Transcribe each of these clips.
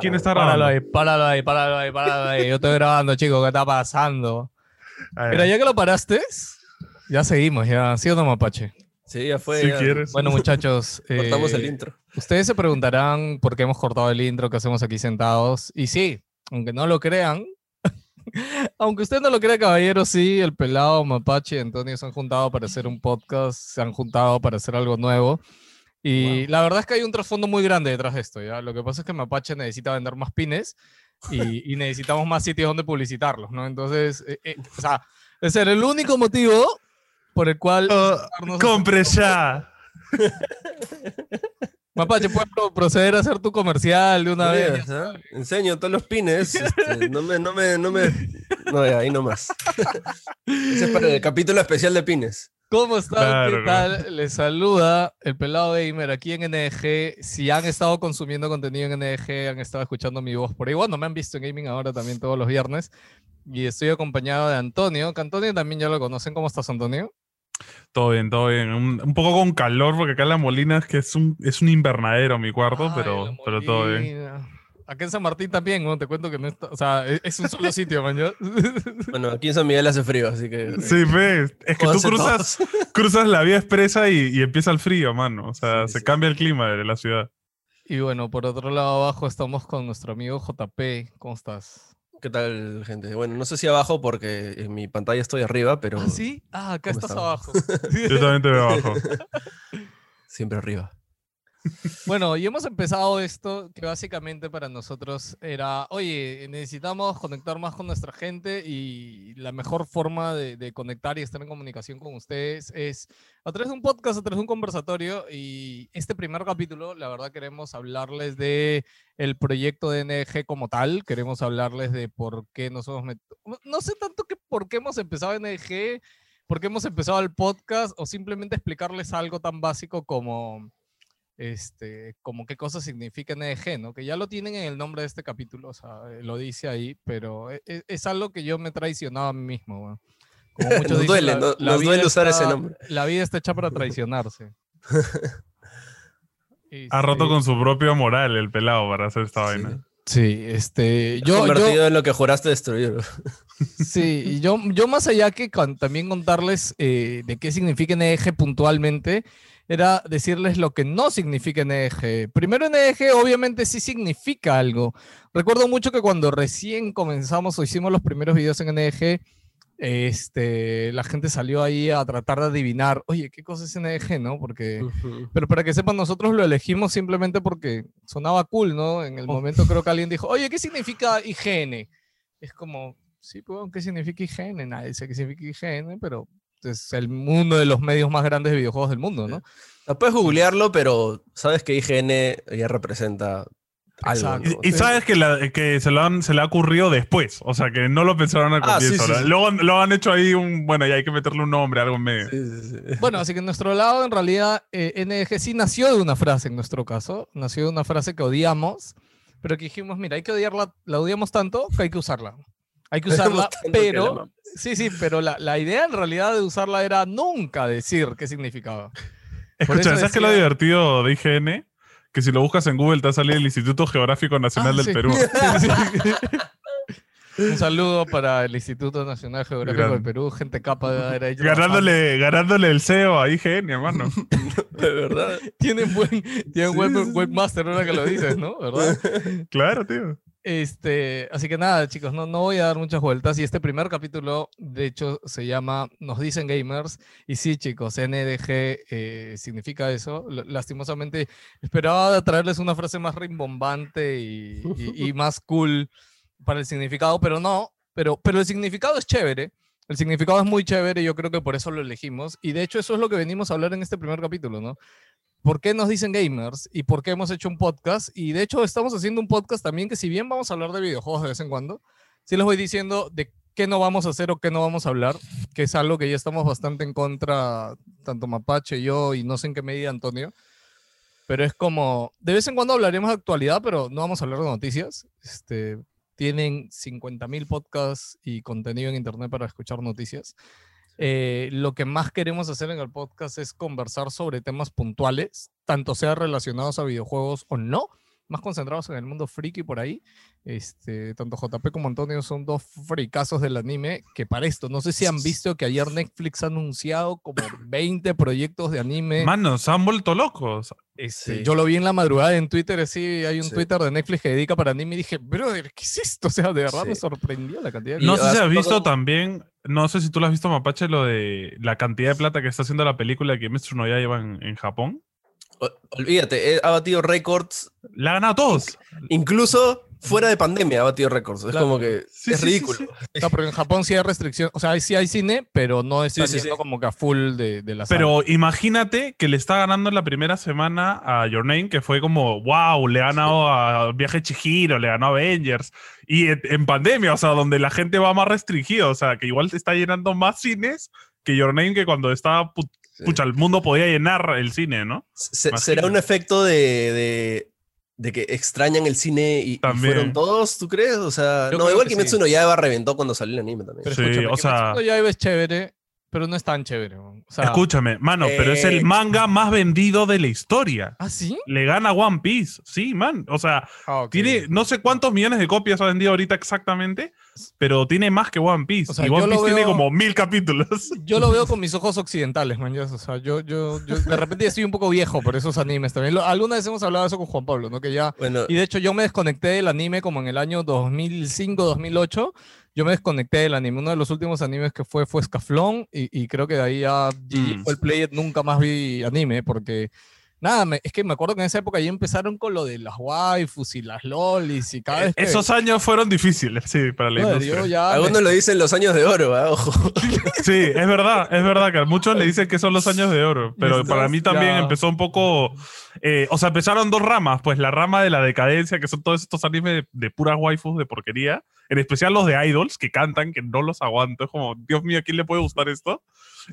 ¿Quién está Páralo grabando? ahí, páralo ahí, páralo ahí, páralo ahí. Yo estoy grabando, chicos, ¿qué está pasando? Mira, ya que lo paraste, ya seguimos, ya. ¿Sí o no, Mapache? Sí, ya fue. si ya. quieres. Bueno, muchachos. Cortamos eh, el intro. Ustedes se preguntarán por qué hemos cortado el intro que hacemos aquí sentados. Y sí, aunque no lo crean, aunque usted no lo crea, caballero, sí, el pelado, Mapache y Antonio se han juntado para hacer un podcast, se han juntado para hacer algo nuevo. Y la verdad es que hay un trasfondo muy grande detrás de esto, ¿ya? Lo que pasa es que Mapache necesita vender más pines y, y necesitamos más sitios donde publicitarlos, ¿no? Entonces, eh, eh, o sea, ese era el único motivo por el cual... A compre ya. Mapache, ¿puedes pro- proceder a hacer tu comercial de una vez? ¿ah? Enseño todos los pines. este, no me, no me, no me. No, ya, ahí nomás. Ese es para el capítulo especial de pines. ¿Cómo están? Claro, ¿Qué tal? Les saluda el pelado gamer aquí en NG. Si han estado consumiendo contenido en NG, han estado escuchando mi voz por ahí. Bueno, me han visto en gaming ahora también todos los viernes. Y estoy acompañado de Antonio, que Antonio también ya lo conocen. ¿Cómo estás, Antonio? Todo bien, todo bien. Un, un poco con calor porque acá en la Molina es que es un, es un invernadero mi cuarto, Ay, pero, pero todo bien. Acá en San Martín también, ¿no? Te cuento que no está... O sea, es, es un solo sitio, man. Bueno, aquí en San Miguel hace frío, así que. Sí, ves. Es que tú cruzas, cruzas la vía expresa y, y empieza el frío, mano. O sea, Sí, se sí. cambia el clima de la ciudad. Y bueno, por otro lado abajo estamos con nuestro amigo JP. ¿Cómo estás? ¿Qué tal, gente? Bueno, no sé si abajo porque en mi pantalla estoy arriba, pero ¿Ah, sí? Ah, acá ¿Cómo estás estamos? abajo. Yo también te veo abajo. siempre arriba. Bueno, y hemos empezado esto que básicamente para nosotros era, oye, necesitamos conectar más con nuestra gente y la mejor forma de, conectar y estar en comunicación con ustedes es a través de un podcast, a través de un conversatorio y este primer capítulo, la verdad queremos hablarles de el proyecto de NG como tal, queremos hablarles de por qué nos hemos metido, no sé tanto que por qué hemos empezado NG, por qué hemos empezado el podcast o simplemente explicarles algo tan básico como este, como qué cosa significa NG, ¿no? Que ya lo tienen en el nombre de este capítulo, o sea, eh, lo dice ahí, pero e- e- es, algo que yo me he traicionado a mí mismo. Como muchos Nos dicen, duele, la- no- la nos vida duele usar ese está- nombre. La vida está hecha para traicionarse. Ha roto Este, con su propia moral el pelado para hacer esta vaina. Sí, este, Yo, yo, yo, convertido en lo que juraste destruir. Sí, y yo, yo más allá que con- también contarles eh, de qué significa NEG puntualmente, era decirles lo que no significa NEG. Primero NEG obviamente sí significa algo. Recuerdo mucho que cuando recién comenzamos o hicimos los primeros videos en NEG, este, la gente salió ahí a tratar de adivinar, oye, ¿qué cosa es NEG, no? Porque... Ujú. Pero para que sepan, nosotros lo elegimos simplemente porque sonaba cool, ¿no? En el momento creo que alguien dijo, oye, ¿qué significa IGN? Es como, sí, pues, ¿qué significa IGN? Nadie sabe qué significa IGN, pero es el mundo de los medios más grandes de videojuegos del mundo, ¿no? Ah, Puedes googlearlo, pero sabes que IGN ya representa algo. Exacto. ¿no? Y, y sabes que, la- que se, lo han, se le ha ocurrido después. O sea, que no lo pensaron al Ah, sí, comienzo. sí, sí. Luego lo han hecho ahí un. Bueno, ya hay que meterle un nombre, algo en medio. Sí, sí, sí. Bueno, así que en nuestro lado, en realidad, eh, NG sí nació de una frase en nuestro caso, nació de una frase que odiamos, pero que dijimos, mira, hay que odiarla, la odiamos tanto que hay que usarla. Hay que usarla, pero. Sí, sí, pero la, la idea en realidad de usarla era nunca decir qué significaba. Por Escucha, eso ¿sabes qué es lo decía- divertido de IGN? Que si lo buscas en Google te va a salir el Instituto Geográfico Nacional Ah, del sí. Perú. Sí, sí. Un saludo para el Instituto Nacional Geográfico del. Perú, gente capa de haber ahí trabajando. ganándole, ganándole el CEO a IGN, hermano. De verdad. Tienen buen, tienen web, webmaster ahora que lo dices, ¿no? ¿Verdad? claro, tío. Este, así que nada, chicos, no, no voy a dar muchas vueltas. Y este primer capítulo, de hecho, se llama Nos dicen gamers. Y sí, chicos, NDG eh, significa eso. Lastimosamente, esperaba traerles una frase más rimbombante y más cool para el significado, pero no. Pero, pero el significado es chévere. El significado es muy chévere y yo creo que por eso lo elegimos. Y de hecho, eso es lo que venimos a hablar en este primer capítulo, ¿no? ¿Por qué nos dicen gamers? ¿Y por qué hemos hecho un podcast? Y de hecho estamos haciendo un podcast también que si bien vamos a hablar de videojuegos de vez en cuando, sí les voy diciendo de qué no vamos a hacer o qué no vamos a hablar, que es algo que ya estamos bastante en contra, tanto Mapache, yo y no sé en qué medida Antonio. Pero es como, de vez en cuando hablaremos de actualidad, pero no vamos a hablar de noticias. Este, tienen 50.000 podcasts y contenido en internet para escuchar noticias. Eh, lo que más queremos hacer en el podcast es conversar sobre temas puntuales, tanto sea relacionados a videojuegos o no, más concentrados en el mundo friki por ahí. Este, tanto JP como Antonio son dos fricazos del anime que para esto, no sé si han visto que ayer Netflix ha anunciado como 20 proyectos de anime. Mano, se han vuelto locos. Este, Sí. Yo lo vi en la madrugada en Twitter, sí, hay un Sí. Twitter de Netflix que dedica para anime y dije, brother, ¿qué es esto? O sea, de verdad me sorprendió la cantidad de No sé si has visto también, no sé si tú lo has visto, Mapache, lo de la cantidad de plata que está haciendo la película que Kimetsu no Yaiba en, en Japón. O- Olvídate, ha batido récords, La ha ganado todos. incluso fuera de pandemia ha batido récords. Es Claro. como que Sí, es sí, ridículo. sí. No, pero en Japón sí hay restricción, o sea, sí hay cine, pero no está Sí, sí, yendo sí. como que a full de, de la sala. Pero imagínate que le está ganando en la primera semana a Your Name, que fue como, wow, le ha ganado a Viaje Chihiro, le ganó a Avengers. Y en, en pandemia, o sea, donde la gente va más restringida, o sea, que igual te está llenando más cines que Your Name, que cuando estaba, pucha, el mundo podía llenar el cine, ¿no? Se-. ¿Será un efecto de, de, de que extrañan el cine y, fueron todos, tú crees? O sea, Yo no, igual que Kimetsu sí. no Yaiba reventó cuando salió el anime también. Pero Sí, escúchame, o sea- Kimetsu no Yaiba es chévere, pero no es tan chévere. O sea, Escúchame, mano, pero es eh, el manga más vendido de la historia. ¿Ah, sí? Le gana One Piece, sí, man. O sea, Ah, ok. tiene no sé cuántos millones de copias ha vendido ahorita exactamente, pero tiene más que One Piece. O sea, y yo One lo Piece tiene veo- como mil capítulos. Yo lo veo con mis ojos occidentales, man. O sea, yo, yo, yo de repente estoy un poco viejo por esos animes también. Lo- alguna vez hemos hablado de eso con Juan Pablo, ¿no? Que ya Bueno, Y de hecho yo me desconecté del anime como en el año 2005, 2008. Yo me desconecté del anime. Uno de los últimos animes que fue fue Scaflón y, y creo que de ahí ya Mm. fue el player. Nunca más vi anime porque... Nada, me- es que me acuerdo que en esa época ya empezaron con lo de las waifus y las lolis y cada vez que... Esos años fueron difíciles, sí, para la industria. ya me- algunos lo dicen los años de oro, ¿ah? ojo. Sí, es verdad, es verdad que a muchos le dicen que son los años de oro, pero Estos para mí también ya- empezó un poco, eh, o sea, empezaron dos ramas, pues la rama de la decadencia, que son todos estos animes de, de puras waifus de porquería, en especial los de idols que cantan, que no los aguanto, es como, Dios mío, ¿a quién le puede gustar esto?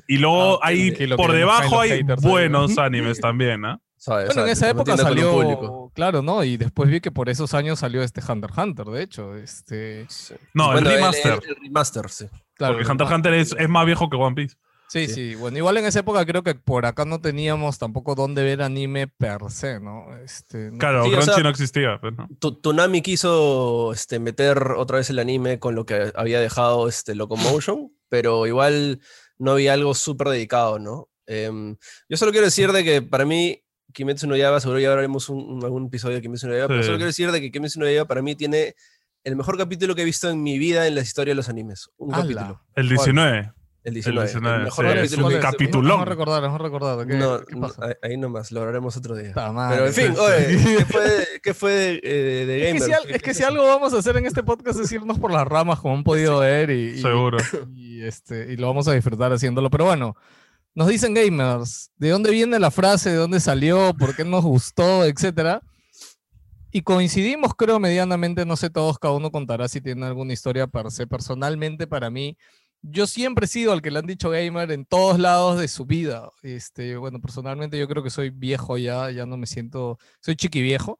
Y luego Ah, hay, por que caen debajo hay ahí, buenos ¿no? animes también, ¿ah? ¿Sabes? Bueno, en ¿Sabes? esa época el salió, claro, ¿no? Y después vi que por esos años salió este Hunter x Hunter, de hecho, este, Sí. No, el Bueno, remaster. El, el remaster, sí. claro. Porque Hunter x Hunter es, es más viejo que One Piece. Sí, Sí. sí, bueno, igual en esa época creo que por acá no teníamos tampoco dónde ver anime per se, ¿no? Este, no- Claro, Sí, o Crunchy sea- no existía, pues, ¿no? Quiso este, meter otra vez el anime con lo que había dejado este, Locomotion, pero igual no había algo súper dedicado, ¿no? Em, yo solo quiero decir de que para mí Kimetsu no Yaiba, seguro ya haremos un, un- algún episodio de Kimetsu no Yaiba, pero Sí. solo quiero decir de que Kimetsu no Yaiba para mí tiene el mejor capítulo que he visto en mi vida en la historia de los animes. Un ¡Hala! capítulo. El 19. El 19. El, 19, mejor sí, ¿Cuál es? un capitulón. Vamos a recordar, vamos a recordar. ¿Qué, no, qué no, pasa? ahí- ahí nomás, lo hablaremos otro día. Puta madre, Pero en fin, sí, oye, sí. ¿qué fue de, qué fue de, eh, de Es que, Gamer? si, al- es que si algo vamos a hacer en este podcast es irnos por las ramas, como han podido ver, y, y- Seguro. y, este, y lo vamos a disfrutar haciéndolo. Pero bueno, nos dicen gamers, ¿de dónde viene la frase? ¿De dónde salió? ¿Por qué nos gustó? Etcétera. Y coincidimos, creo, medianamente, no sé todos, cada uno contará si tiene alguna historia per se. Personalmente, para mí, yo siempre he sido al que le han dicho gamer en todos lados de su vida. Este, bueno, personalmente yo creo que soy viejo ya, ya no me siento, soy chiqui viejo.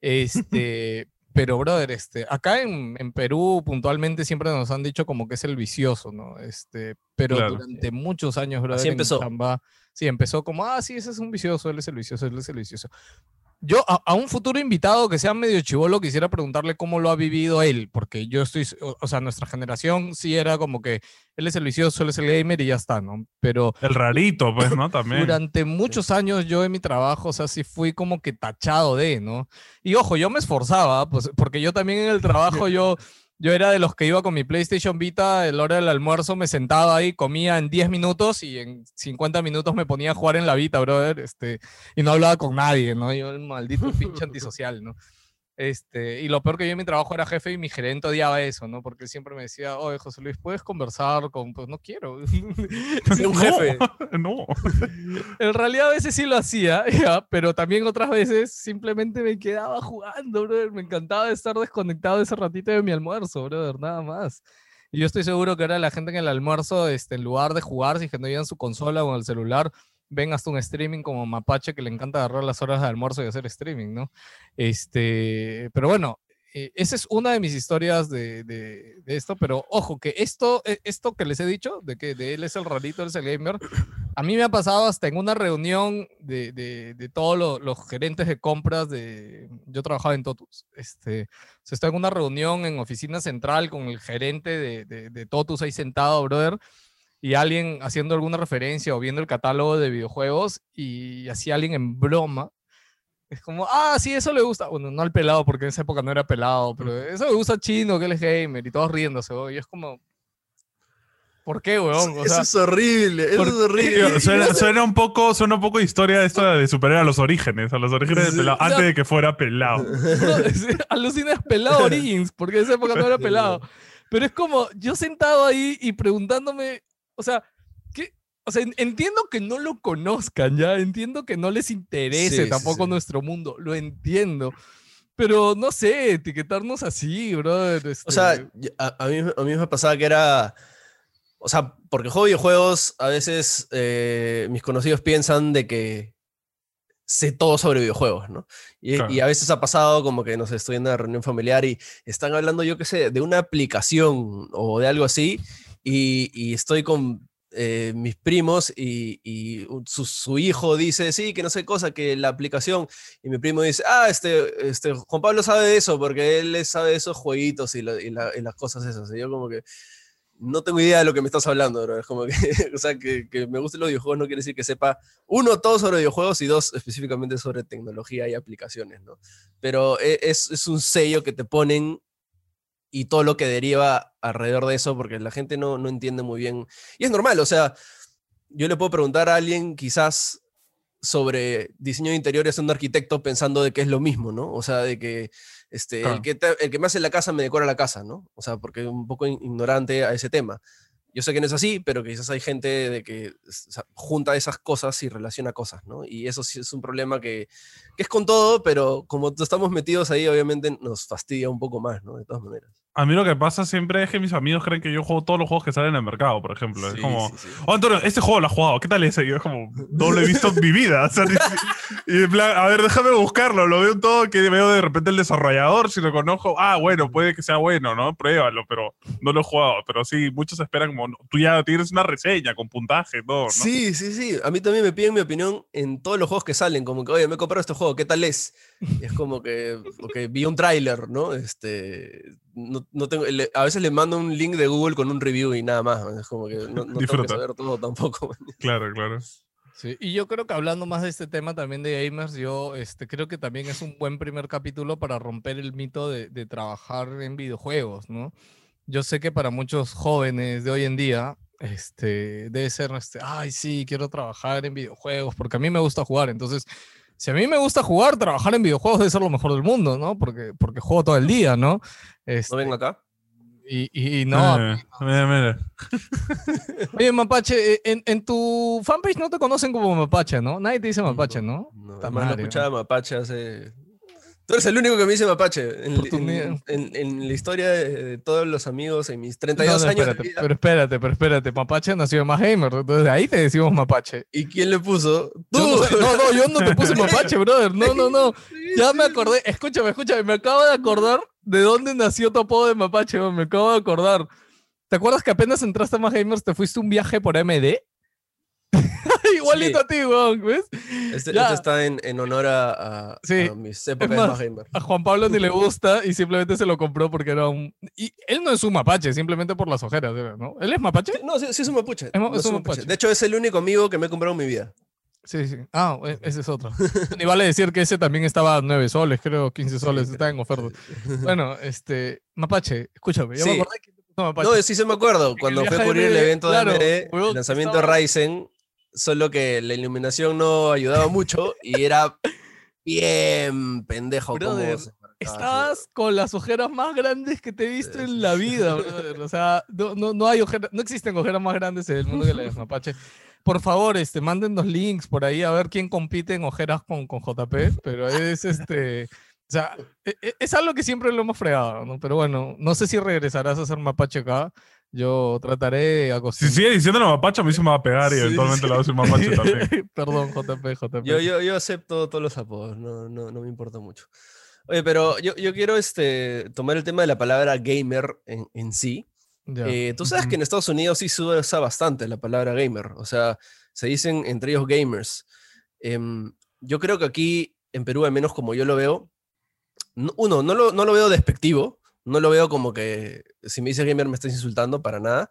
Este, pero brother, este, acá en, en Perú puntualmente siempre nos han dicho como que es el vicioso, ¿no? Este, pero Claro. durante muchos años, brother, Así en empezó. chamba, sí, empezó como, ah, sí, ese es un vicioso, él es el vicioso, él es el vicioso. Yo a, a un futuro invitado que sea medio chivolo quisiera preguntarle cómo lo ha vivido él, porque yo estoy, o, o sea, nuestra generación sí era como que él es el vicioso, él es el gamer y ya está, ¿no? Pero El rarito, pues, ¿no? También. durante muchos años yo en mi trabajo, o sea, sí fui como que tachado de, ¿no? Y ojo, yo me esforzaba, pues, porque yo también en el trabajo yo, yo era de los que iba con mi PlayStation Vita, a la hora del almuerzo me sentaba ahí, comía en 10 minutos y en 50 minutos me ponía a jugar en la Vita, brother, este, y no hablaba con nadie, ¿no? Yo el maldito pinche antisocial, ¿no? Este, y lo peor que yo en mi trabajo era jefe y mi gerente odiaba eso, ¿no? Porque siempre me decía, oye, José Luis, ¿puedes conversar con...? Pues no quiero. Sí, un jefe. No. En realidad a veces sí lo hacía, ya, pero también otras veces simplemente me quedaba jugando, brother. Me encantaba estar desconectado ese ratito de mi almuerzo, brother, nada más. Y yo estoy seguro que ahora la gente en el almuerzo, este, en lugar de jugar, si es que no llevan su consola o en el celular, ven hasta un streaming como Mapache que le encanta agarrar las horas de almuerzo y hacer streaming, ¿no? Este, pero bueno, eh, esa es una de mis historias de, de- de esto, pero ojo, que esto, eh, esto que les he dicho, de que de él es el rarito, él es el gamer, a mí me ha pasado hasta en una reunión de, de, todos lo- los gerentes de compras de... Yo trabajaba en Totus. Este, o sea, estoy en una reunión en oficina central con el gerente de Totus ahí sentado, brother, y alguien haciendo alguna referencia o viendo el catálogo de videojuegos y hacía alguien en broma. Es como, ah, sí, eso le gusta. Bueno, no al pelado, porque en esa época no era pelado, pero eso le gusta a Chino, que él es gamer, y todos riéndose, weón, y es como, ¿por qué, weón? O eso sea, es horrible, eso ¿por es horrible. Suena, suena un poco, suena un poco historia de esto de superar a los orígenes, a los orígenes del Sí. pelado, O sea- antes de que fuera pelado. No, es- alucina es pelado Origins, porque en esa época no era pelado. Pero es como yo sentado ahí y preguntándome, o sea, ¿qué? O sea, en- entiendo que no lo conozcan ya, entiendo que no les interese Sí, tampoco sí. nuestro mundo, lo entiendo. Pero no sé, etiquetarnos así, brother. O sea, este, a, a mí, a mí me pasaba que era. O sea, porque juego videojuegos, a veces eh, mis conocidos piensan de que sé todo sobre videojuegos, ¿no? Y, Claro. y a veces ha pasado como que, no sé, estoy en una reunión familiar y están hablando, yo qué sé, de una aplicación o de algo así, y, y estoy con eh, mis primos y, y su, su hijo dice, sí, que no sé cosa, que la aplicación, y mi primo dice, ah, este, este Juan Pablo sabe de eso, porque él sabe de esos jueguitos y, y la- y las cosas esas. Y yo como que no tengo idea de lo que me estás hablando, bro. Es como que, o sea, que, que me gusten los videojuegos no quiere decir que sepa, uno, todo sobre videojuegos y dos, específicamente sobre tecnología y aplicaciones, ¿no? Pero e- es, es un sello que te ponen y todo lo que deriva alrededor de eso, porque la gente no, no entiende muy bien. Y es normal, o sea, yo le puedo preguntar a alguien quizás sobre diseño de interiores a un arquitecto pensando de que es lo mismo, ¿no? O sea, de que este, Claro. el, que te- el que me hace la casa me decora la casa, ¿no? O sea, porque un poco ignorante a ese tema. Yo sé que no es así, pero quizás hay gente de que junta esas cosas y relaciona cosas, ¿no? Y eso sí es un problema que, que es con todo, pero como estamos metidos ahí, obviamente nos fastidia un poco más, ¿no? De todas maneras. A mí lo que pasa siempre es que mis amigos creen que yo juego todos los juegos que salen en el mercado, por ejemplo. es como, sí, sí. oh, Antonio, este juego lo has jugado, ¿qué tal ese? Y yo es como, no lo he visto en mi vida. o sea, ni si- y en plan, a ver, déjame buscarlo, lo veo todo, que veo de repente el desarrollador, si lo conozco, ah, bueno, puede que sea bueno, ¿no? Pruébalo, pero no lo he jugado. Pero sí, muchos esperan como, tú ya tienes una reseña con puntaje, todo, ¿no? Sí, sí, sí. A mí también me piden mi opinión en todos los juegos que salen. Como que, oye, me he comprado este juego, ¿qué tal es? Y es como que, vi un tráiler, ¿no? Este, no, no tengo, le- a veces le mando un link de Google con un review y nada más. Es como que no, no tengo que saber todo tampoco. Claro, claro. Sí, y yo creo que hablando más de este tema también de gamers, yo este, creo que también es un buen primer capítulo para romper el mito de, de trabajar en videojuegos, ¿no? Yo sé que para muchos jóvenes de hoy en día, este, debe ser, este, ay, sí, quiero trabajar en videojuegos, porque a mí me gusta jugar, entonces, si a mí me gusta jugar, trabajar en videojuegos debe ser lo mejor del mundo, ¿no? Porque, porque juego todo el día, ¿no? ¿No Este, ven acá? y, y- y no, Eh, mira, mira. Oye, Mapache, eh, en, en tu fanpage no te conocen como Mapache, ¿no? Nadie te dice Mapache, ¿no? No, no escuchaba Mapache hace... Tú eres el único que me dice Mapache. En, en- en- en la historia de, todos los amigos en mis No, 32 no, años de espérate, vida. pero espérate, pero espérate. Mapache nació en Más Gamer, entonces ahí te decimos Mapache. ¿Y quién le puso? ¡Tú! No, sé- no, no, yo no te puse Mapache, brother. No, no, no. Ya me acordé. Escúchame, escúchame. Me acabo de acordar de dónde nació tu apodo de Mapache. Me acabo de acordar. ¿Te acuerdas que apenas entraste a Más Gamers te fuiste un viaje por MD? Igualito Sí. a ti, weón, ¿ves? Este, este está en, en honor a, a- Sí, a mis épocas más, más gamer. A Juan Pablo ni le gusta y simplemente se lo compró porque era un... Y él no es un mapache, simplemente por las ojeras, ¿no? ¿Él es mapache? No, sí, sí es un mapuche. Es ma- no es un mapuche. De hecho, es el único amigo que me he comprado en mi vida. Sí, sí. Ah, e- ese es otro. Y vale decir que ese también estaba a 9 soles, creo, 15 soles, está en oferta. Bueno, este, mapache, escúchame, ya me acordé que mapache. No, sí se me acuerdo. Cuando fui a cubrir el de- evento claro, de AMD, el lanzamiento de Ryzen, solo que la iluminación no ayudaba mucho y era bien pendejo. Brother, Estabas con las ojeras más grandes que te he visto en la vida, brother. O sea, no, no, no hay ojeras, no existen ojeras más grandes en el mundo que las de mapache. Por favor, este, mándennos links por ahí a ver quién compite en ojeras con, con JP, pero es este. O sea, e- e- es algo que siempre lo hemos fregado, ¿no? Pero bueno, no sé si regresarás a hacer mapache acá. Yo trataré de Si sigue diciéndolo mapache, a mí se me va a pegar y Sí, eventualmente sí. le va a decir mapache también. Perdón, JP, JP. Yo, yo, yo acepto todos los apodos, no, no, no me importa mucho. Oye, pero yo, yo quiero este, tomar el tema de la palabra gamer en, en sí. Eh, tú sabes que en Estados Unidos sí se usa bastante la palabra gamer. O sea, se dicen entre ellos gamers. Em, yo creo que aquí, en Perú, al menos como yo lo veo, no- uno, no lo, no lo veo despectivo. No lo veo como que si me dices gamer me estás insultando, para nada.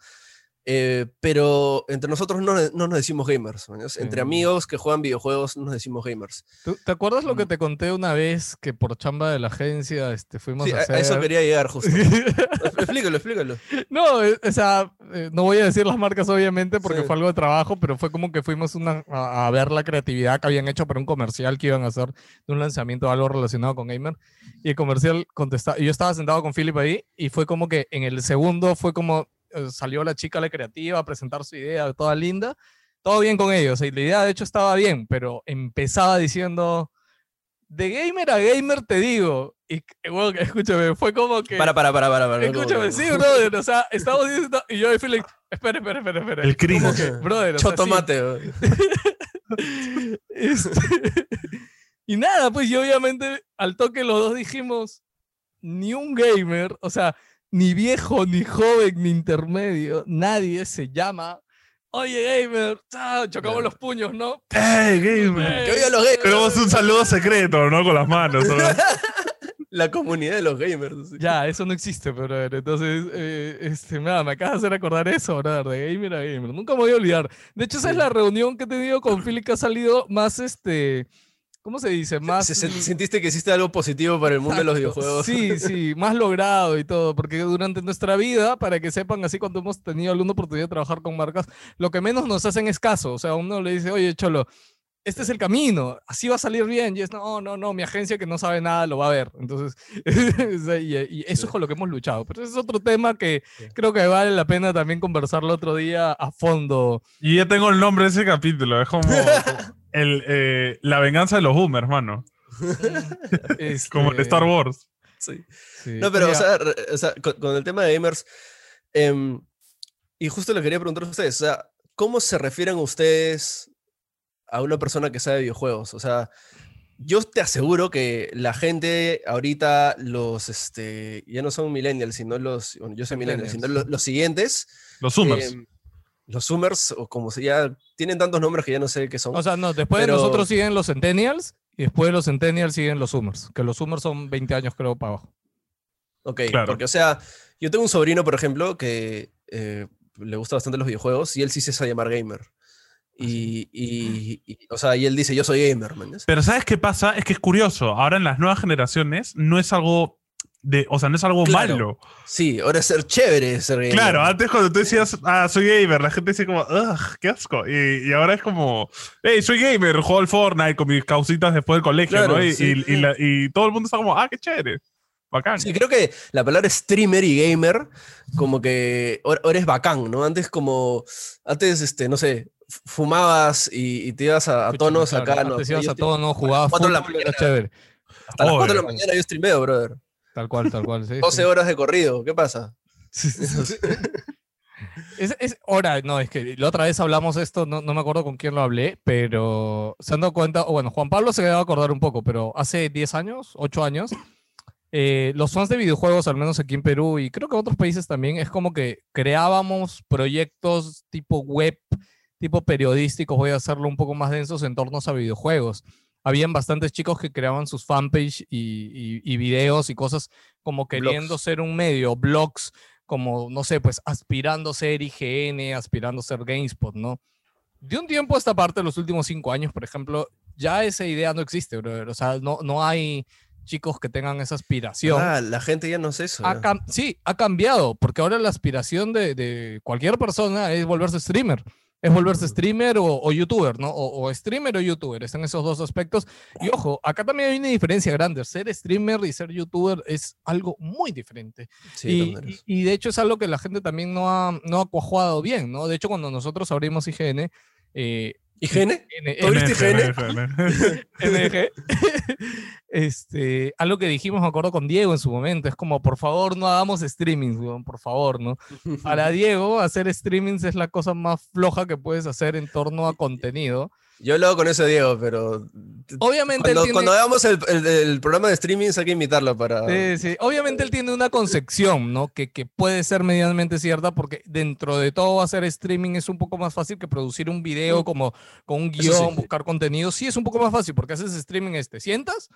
Eh, pero entre nosotros no, no nos decimos gamers. ¿no? Entre Sí. amigos que juegan videojuegos no nos decimos gamers. ¿Tú- ¿Te acuerdas lo que Mm. te conté una vez que por chamba de la agencia este, fuimos Sí, a hacer... a eso quería llegar justo. explícalo, explícalo. No, eh, o sea, eh, no voy a decir las marcas obviamente porque Sí. fue algo de trabajo, pero fue como que fuimos una, a, a ver la creatividad que habían hecho para un comercial que iban a hacer de un lanzamiento algo relacionado con Gamer. Y el comercial contestaba, y yo estaba sentado con Philip ahí y fue como que en el segundo fue como eh, salió la chica, la creativa, a presentar su idea, toda linda. Todo bien con ellos, y la idea de hecho estaba bien, pero empezaba diciendo, de gamer a gamer te digo. Y eh, bueno, escúchame, fue como que... Para, para, para, para. para, no, Escúchame, no, sí, no. brother, o sea, estamos diciendo, y yo de Felix, espera, espera, espera, espera. El que, brother, o sea, sí, este, y nada, pues y obviamente al toque los dos dijimos, ni un gamer, o sea, ni viejo, ni joven, ni intermedio, nadie se llama, oye gamer, chao, chocamos los puños, ¿no? ¡Ey, gamer! Que oigan los gamers. Tenemos un saludo secreto, ¿no? Con las manos. ¿no? La comunidad de los gamers. Ya, eso no existe, brother. Entonces, eh, este, nada, me acabas de hacer acordar eso, brother, de gamer a gamer. Nunca me voy a olvidar. De hecho, esa es la reunión que he tenido con Philip que ha salido más, este, ¿cómo se dice? Más... Se- se- ¿Sentiste que hiciste algo positivo para el mundo de los videojuegos? Sí, sí, más logrado y todo, porque durante nuestra vida, para que sepan, así cuando hemos tenido alguna oportunidad de trabajar con marcas, lo que menos nos hacen es caso. O sea, uno le dice, oye, Cholo, este es el camino, así va a salir bien. Y es, no, no, no, mi agencia que no sabe nada lo va a ver. Entonces, y, y eso Sí. es con lo que hemos luchado. Pero ese es otro tema que Sí. creo que vale la pena también conversarlo otro día a fondo. Y ya tengo el nombre de ese capítulo. Es como el, eh, la venganza de los boomers, mano. Como en Este, Star Wars. Sí. sí. No, pero, o sea, re- o sea, con, con el tema de gamers, em, y justo le quería preguntar a ustedes, o sea, ¿cómo se refieren ustedes a una persona que sabe videojuegos? O sea, yo te aseguro que la gente ahorita, los, este, ya no son millennials, sino los, bueno, yo soy millennial, sino los, los siguientes, Los Zoomers. em, los Zoomers, o como se ya, tienen tantos nombres que ya no sé qué son. O sea, no, después Pero- de nosotros siguen los Centennials y después de los Centennials siguen los Zoomers, que los Zoomers son 20 años creo para abajo. Ok, Claro. porque o sea, yo tengo un sobrino, por ejemplo, que eh, le gusta bastante los videojuegos y él sí se sabe llamar gamer. Y, y- y, o sea, y él dice, yo soy gamer, man. Pero ¿sabes qué pasa? Es que es curioso. Ahora en las nuevas generaciones no es algo de, o sea, no es algo Claro. malo. Sí, ahora es ser chévere ser gamer. Claro, antes cuando tú decías, ah, soy gamer, la gente decía como, ugh, qué asco. Y, y ahora es como, hey, soy gamer, juego al Fortnite con mis causitas después del colegio, Claro, ¿no? Y, sí, y- y sí. la- y todo el mundo está como, ah, qué chévere. Bacán. Sí, creo que la palabra streamer y gamer, como que ahora es bacán, ¿no? Antes como, antes, este, no sé, fumabas y, y te ibas a, a tonos acá, ¿no? Yo ibas a no jugabas cuatro la era mañana. chévere. Hasta las 4 de la Obvio. mañana yo streameo, brother. Tal cual, tal cual. sí, 12 sí. horas de corrido, ¿qué pasa? Es, es, ahora, no, es que la otra vez hablamos esto, no, no me acuerdo con quién lo hablé, pero se han dado cuenta, o bueno, Juan Pablo se debe acordar un poco, pero hace 10 años, 8 años, eh, los fans de videojuegos, al menos aquí en Perú y creo que en otros países también, es como que creábamos proyectos tipo web, tipo periodísticos, voy a hacerlo un poco más densos en torno a videojuegos. Habían bastantes chicos que creaban sus fanpage y, y, y videos y cosas como queriendo Blogs. ser un medio, blogs, como, no sé, pues aspirando a ser IGN, aspirando a ser GameSpot, ¿no? De un tiempo a esta parte, los últimos cinco años, por ejemplo, ya esa idea no existe, brother. O sea, no, no hay chicos que tengan esa aspiración. Ah, la gente ya no hace eso. Ha sí, ha cambiado, porque ahora la aspiración de, de cualquier persona es volverse streamer. Es volverse streamer o, o youtuber, ¿no? O, o streamer o youtuber, están esos dos aspectos. Y ojo, acá también hay una diferencia grande. Ser streamer y ser youtuber es algo muy diferente. Sí, y, y- y de hecho es algo que la gente también no ha, no ha cuajado bien, ¿no? De hecho, cuando nosotros abrimos IGN, eh, ¿IGN? ¿Tú abriste IGN? NG, este, algo que dijimos, me acuerdo con Diego en su momento, es como, por favor, no hagamos streamings, weón, por favor, ¿no? Para Diego, hacer streamings es la cosa más floja que puedes hacer en torno a contenido. Yo lo hago con eso, Diego, pero Obviamente él cuando, tiene- cuando hagamos el, el- el programa de streaming hay que invitarlo para... Sí, sí. Obviamente él tiene una concepción, ¿no? Que, que puede ser medianamente cierta porque dentro de todo hacer streaming es un poco más fácil que producir un video Mm. como con un guion, sí. buscar contenido. Sí es un poco más fácil porque haces streaming, este, sientas,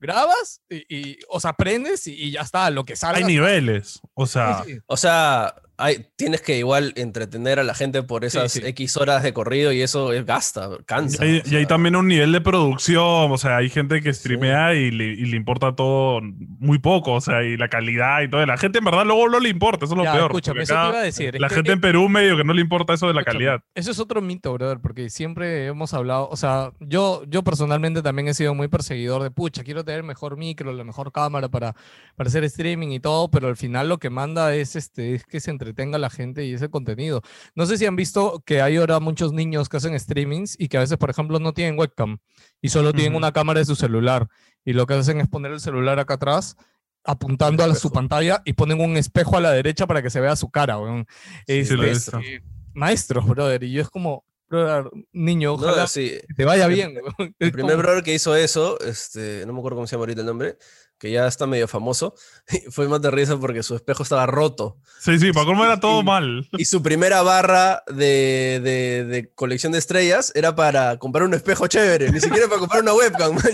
grabas y, y o sea, aprendes y, y ya está, lo que salga. Hay niveles. O sea, Sí, sí. O sea, hay, tienes que igual entretener a la gente por esas sí. X horas de corrido y eso es gasta, cansa. y hay, y hay también un nivel de producción. O sea, hay gente que streamea y, le, y le importa todo muy poco. O sea, y la calidad y todo. La gente en verdad luego no le importa. Eso es lo Ya, peor. escúchame, eso te iba a decir. es La que gente en Perú medio que no le importa eso de la Escúchame, calidad. Eso es otro mito, brother, porque siempre hemos hablado, o sea, yo, yo personalmente también he sido muy perseguidor de, pucha, quiero tener el mejor micro, la mejor cámara para, para hacer streaming y todo, pero al final lo que manda es, este, es que se entretenga la gente y ese contenido. No sé si han visto que hay ahora muchos niños que hacen streamings y que a veces, por ejemplo, no tienen webcam y solo tienen una cámara de su celular y lo que hacen es poner el celular acá atrás apuntando a la- su pantalla y ponen un espejo a la derecha para que se vea su cara, weón. Sí, Sí, Este, maestros, brother. Y yo es como, brother, niño, No, ojalá sí, que te vaya bien. El primer brother que hizo eso, este, no me acuerdo cómo se llama ahorita el nombre, que ya está medio famoso, fue más de risa porque su espejo estaba roto. Sí, sí, para cómo era todo Y- mal. Y su primera barra de, de- de colección de estrellas era para comprar un espejo chévere, ni siquiera para comprar una webcam, man,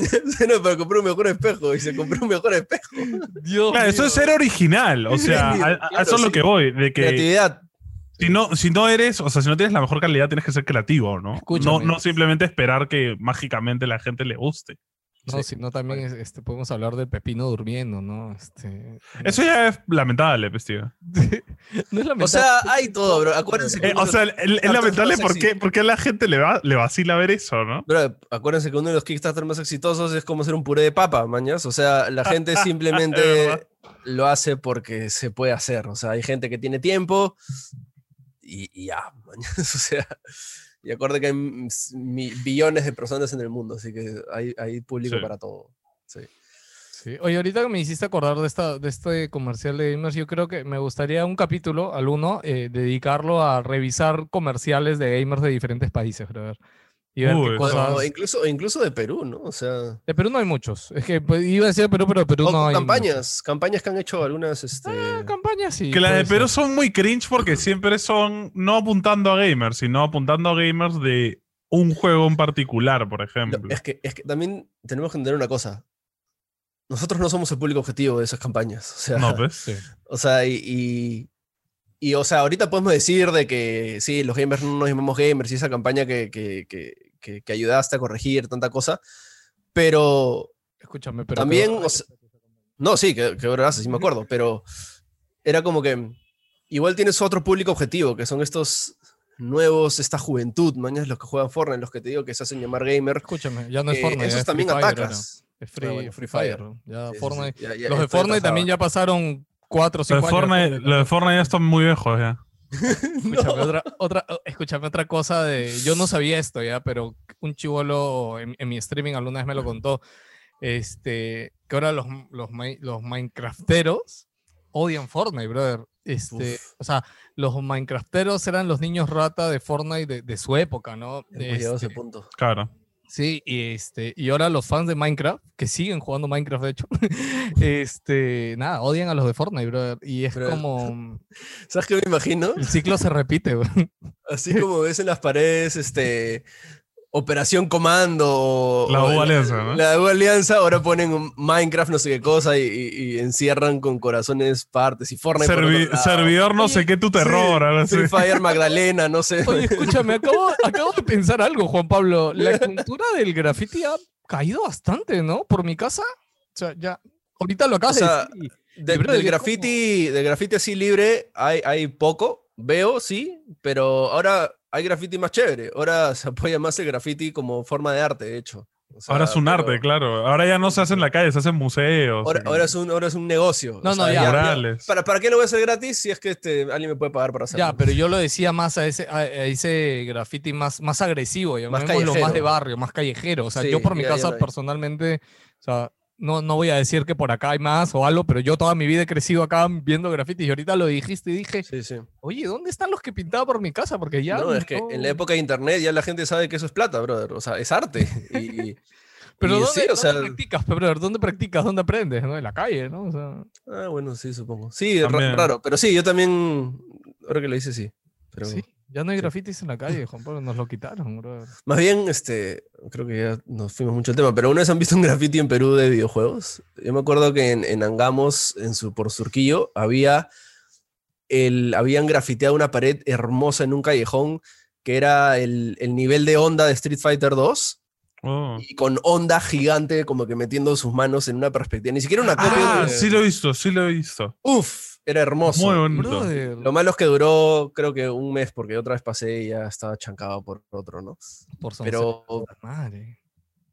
era para comprar un mejor espejo y se compró un mejor espejo. Dios Claro, eso es ser original. O sea, a, a- a Claro, eso es lo que voy. De que Creatividad. si no, si no eres, o sea, si no tienes la mejor calidad, tienes que ser creativo, ¿no? No, no simplemente esperar que mágicamente la gente le guste. No, Sí. si no, también es- este, podemos hablar del pepino durmiendo, ¿no? Este, Eso ya es lamentable, pues, tío. no es O sea, hay todo, bro. Acuérdense que Eh, uno o de sea, es lamentable más porque, porque a la gente le, va, le vacila ver eso, ¿no? Bro, acuérdense que uno de los Kickstarter más exitosos es como hacer un puré de papa, mañas. O sea, la gente simplemente lo hace porque se puede hacer. O sea, hay gente que tiene tiempo y, y ya, mañas. O sea, y acuerde que hay billones de personas en el mundo, así que hay, hay público Sí. para todo. Sí. Sí. Oye, ahorita que me hiciste acordar de, esta, de este comercial de gamers, yo creo que me gustaría un capítulo, al uno, eh, dedicarlo a revisar comerciales de gamers de diferentes países, brother. Y ver Uy, qué cosas... Incluso, incluso de Perú, ¿no? O sea, De Perú no hay muchos. Es que pues, iba a decir de Perú, pero de Perú o no hay. campañas, campañas que han hecho algunas, este... muchos. Ah, campañas sí. Que las de Perú son muy cringe porque siempre son no apuntando a gamers, sino apuntando a gamers de un juego en particular, por No, ejemplo. es, que, es que también tenemos que entender una cosa. Nosotros no somos el público objetivo de esas campañas. O sea, No, pues. Sí. o sea y, y, y, o sea, ahorita podemos decir de que sí, los gamers no nos llamamos gamers y esa campaña que, que, que, que- que ayudaste a corregir tanta cosa. Pero Escúchame, pero. también, pero- o sea, no, sí, que, que verdad, sí me acuerdo, pero era como que igual tienes otro público objetivo, que son estos nuevos, esta juventud, mañana los que juegan Fortnite, los que te digo que se hacen llamar gamer. Escúchame, ya no es que Fortnite. esos es Free también Fire atacas. Es Free, Ah, bueno, Free Fire. Fire. Ya Sí, sí, sí, Fortnite. ya- ya Los de Fortnite también ya pasaron 4 o Lo 5 de años. Fortnite, lo de Fortnite ya están muy viejos ya. Escúchame, otra, otra, oh, escúchame otra cosa de. Yo no sabía esto ya, pero un chivolo en, en mi streaming alguna vez me lo contó. Este, que ahora los, los, los Minecrafteros odian Fortnite, brother. Este, Uf. o sea, los Minecrafteros eran los niños rata de Fortnite de, de su época, ¿no? Hemos llegado a ese Este, punto. Claro. Sí, y este, y ahora los fans de Minecraft, que siguen jugando Minecraft, de hecho, este, nada, odian a los de Fortnite, brother. Y es como ¿Sabes qué me imagino? el ciclo se repite, güey. Así como ves en las paredes, este. Operación Comando. o- La U Alianza, ¿no? La U Alianza, ahora ponen un Minecraft, no sé qué cosa, y, y- y encierran con corazones partes y Fortnite. Servi- servidor no sé qué tu terror. Free Fire Magdalena, no sé. Oye, escúchame, acabo, acabo de pensar algo, Juan Pablo. La cultura del graffiti ha caído bastante, ¿no? Por mi casa. O sea, ya. Ahorita lo acabas O sea, de decir. De- del graffiti, del graffiti así libre hay, hay poco, veo, sí, pero ahora hay graffiti más chévere. Ahora se apoya más el graffiti como forma de arte, de hecho. O sea, Ahora es un pero arte, claro. Ahora ya no se hace en la calle, se hace en museos. Ahora, y- ahora es un, ahora es un negocio. No, o no, sea, ya. Murales. ¿para, ¿Para qué lo voy a hacer gratis si es que este, alguien me puede pagar para hacerlo? Ya, pero yo lo decía más a ese, a, ese graffiti más, más agresivo, llamémoslo más de barrio, más callejero. O sea, Sí, yo por mi ya, ya casa personalmente, o sea, no, no voy a decir que por acá hay más o algo, pero yo toda mi vida he crecido acá viendo grafitis y ahorita lo dijiste y dije, Sí, sí. oye, ¿dónde están los que pintaba por mi casa? Porque ya... no, es que en la época de internet ya la gente sabe que eso es plata, brother. O sea, es arte. Y, Pero y ¿dónde, sí, o dónde sea, practicas, brother? ¿Dónde practicas? ¿Dónde aprendes? ¿no? En la calle, ¿no? O sea, ah, bueno, sí, supongo. Sí, También. raro. Pero sí, yo también, ahora que lo dice, sí. Pero sí, ya no hay grafitis en la calle, Juan Pablo, nos lo quitaron, brother. más bien, este, creo que ya nos fuimos mucho al tema, pero una vez han visto un graffiti en Perú de videojuegos. Yo me acuerdo que en, en Angamos, en su, por Surquillo, había el, habían grafiteado una pared hermosa en un callejón que era el, el nivel de onda de Street Fighter 2 Oh. y con onda gigante como que metiendo sus manos en una perspectiva. Ni siquiera una copia. Ah, de- sí lo he visto, sí lo he visto. Uf, era hermoso. Muy bonito. Brother, Lo malo es que duró creo que un mes porque otra vez pasé y ya estaba chancado por otro, ¿no? por Pero Sunset, madre.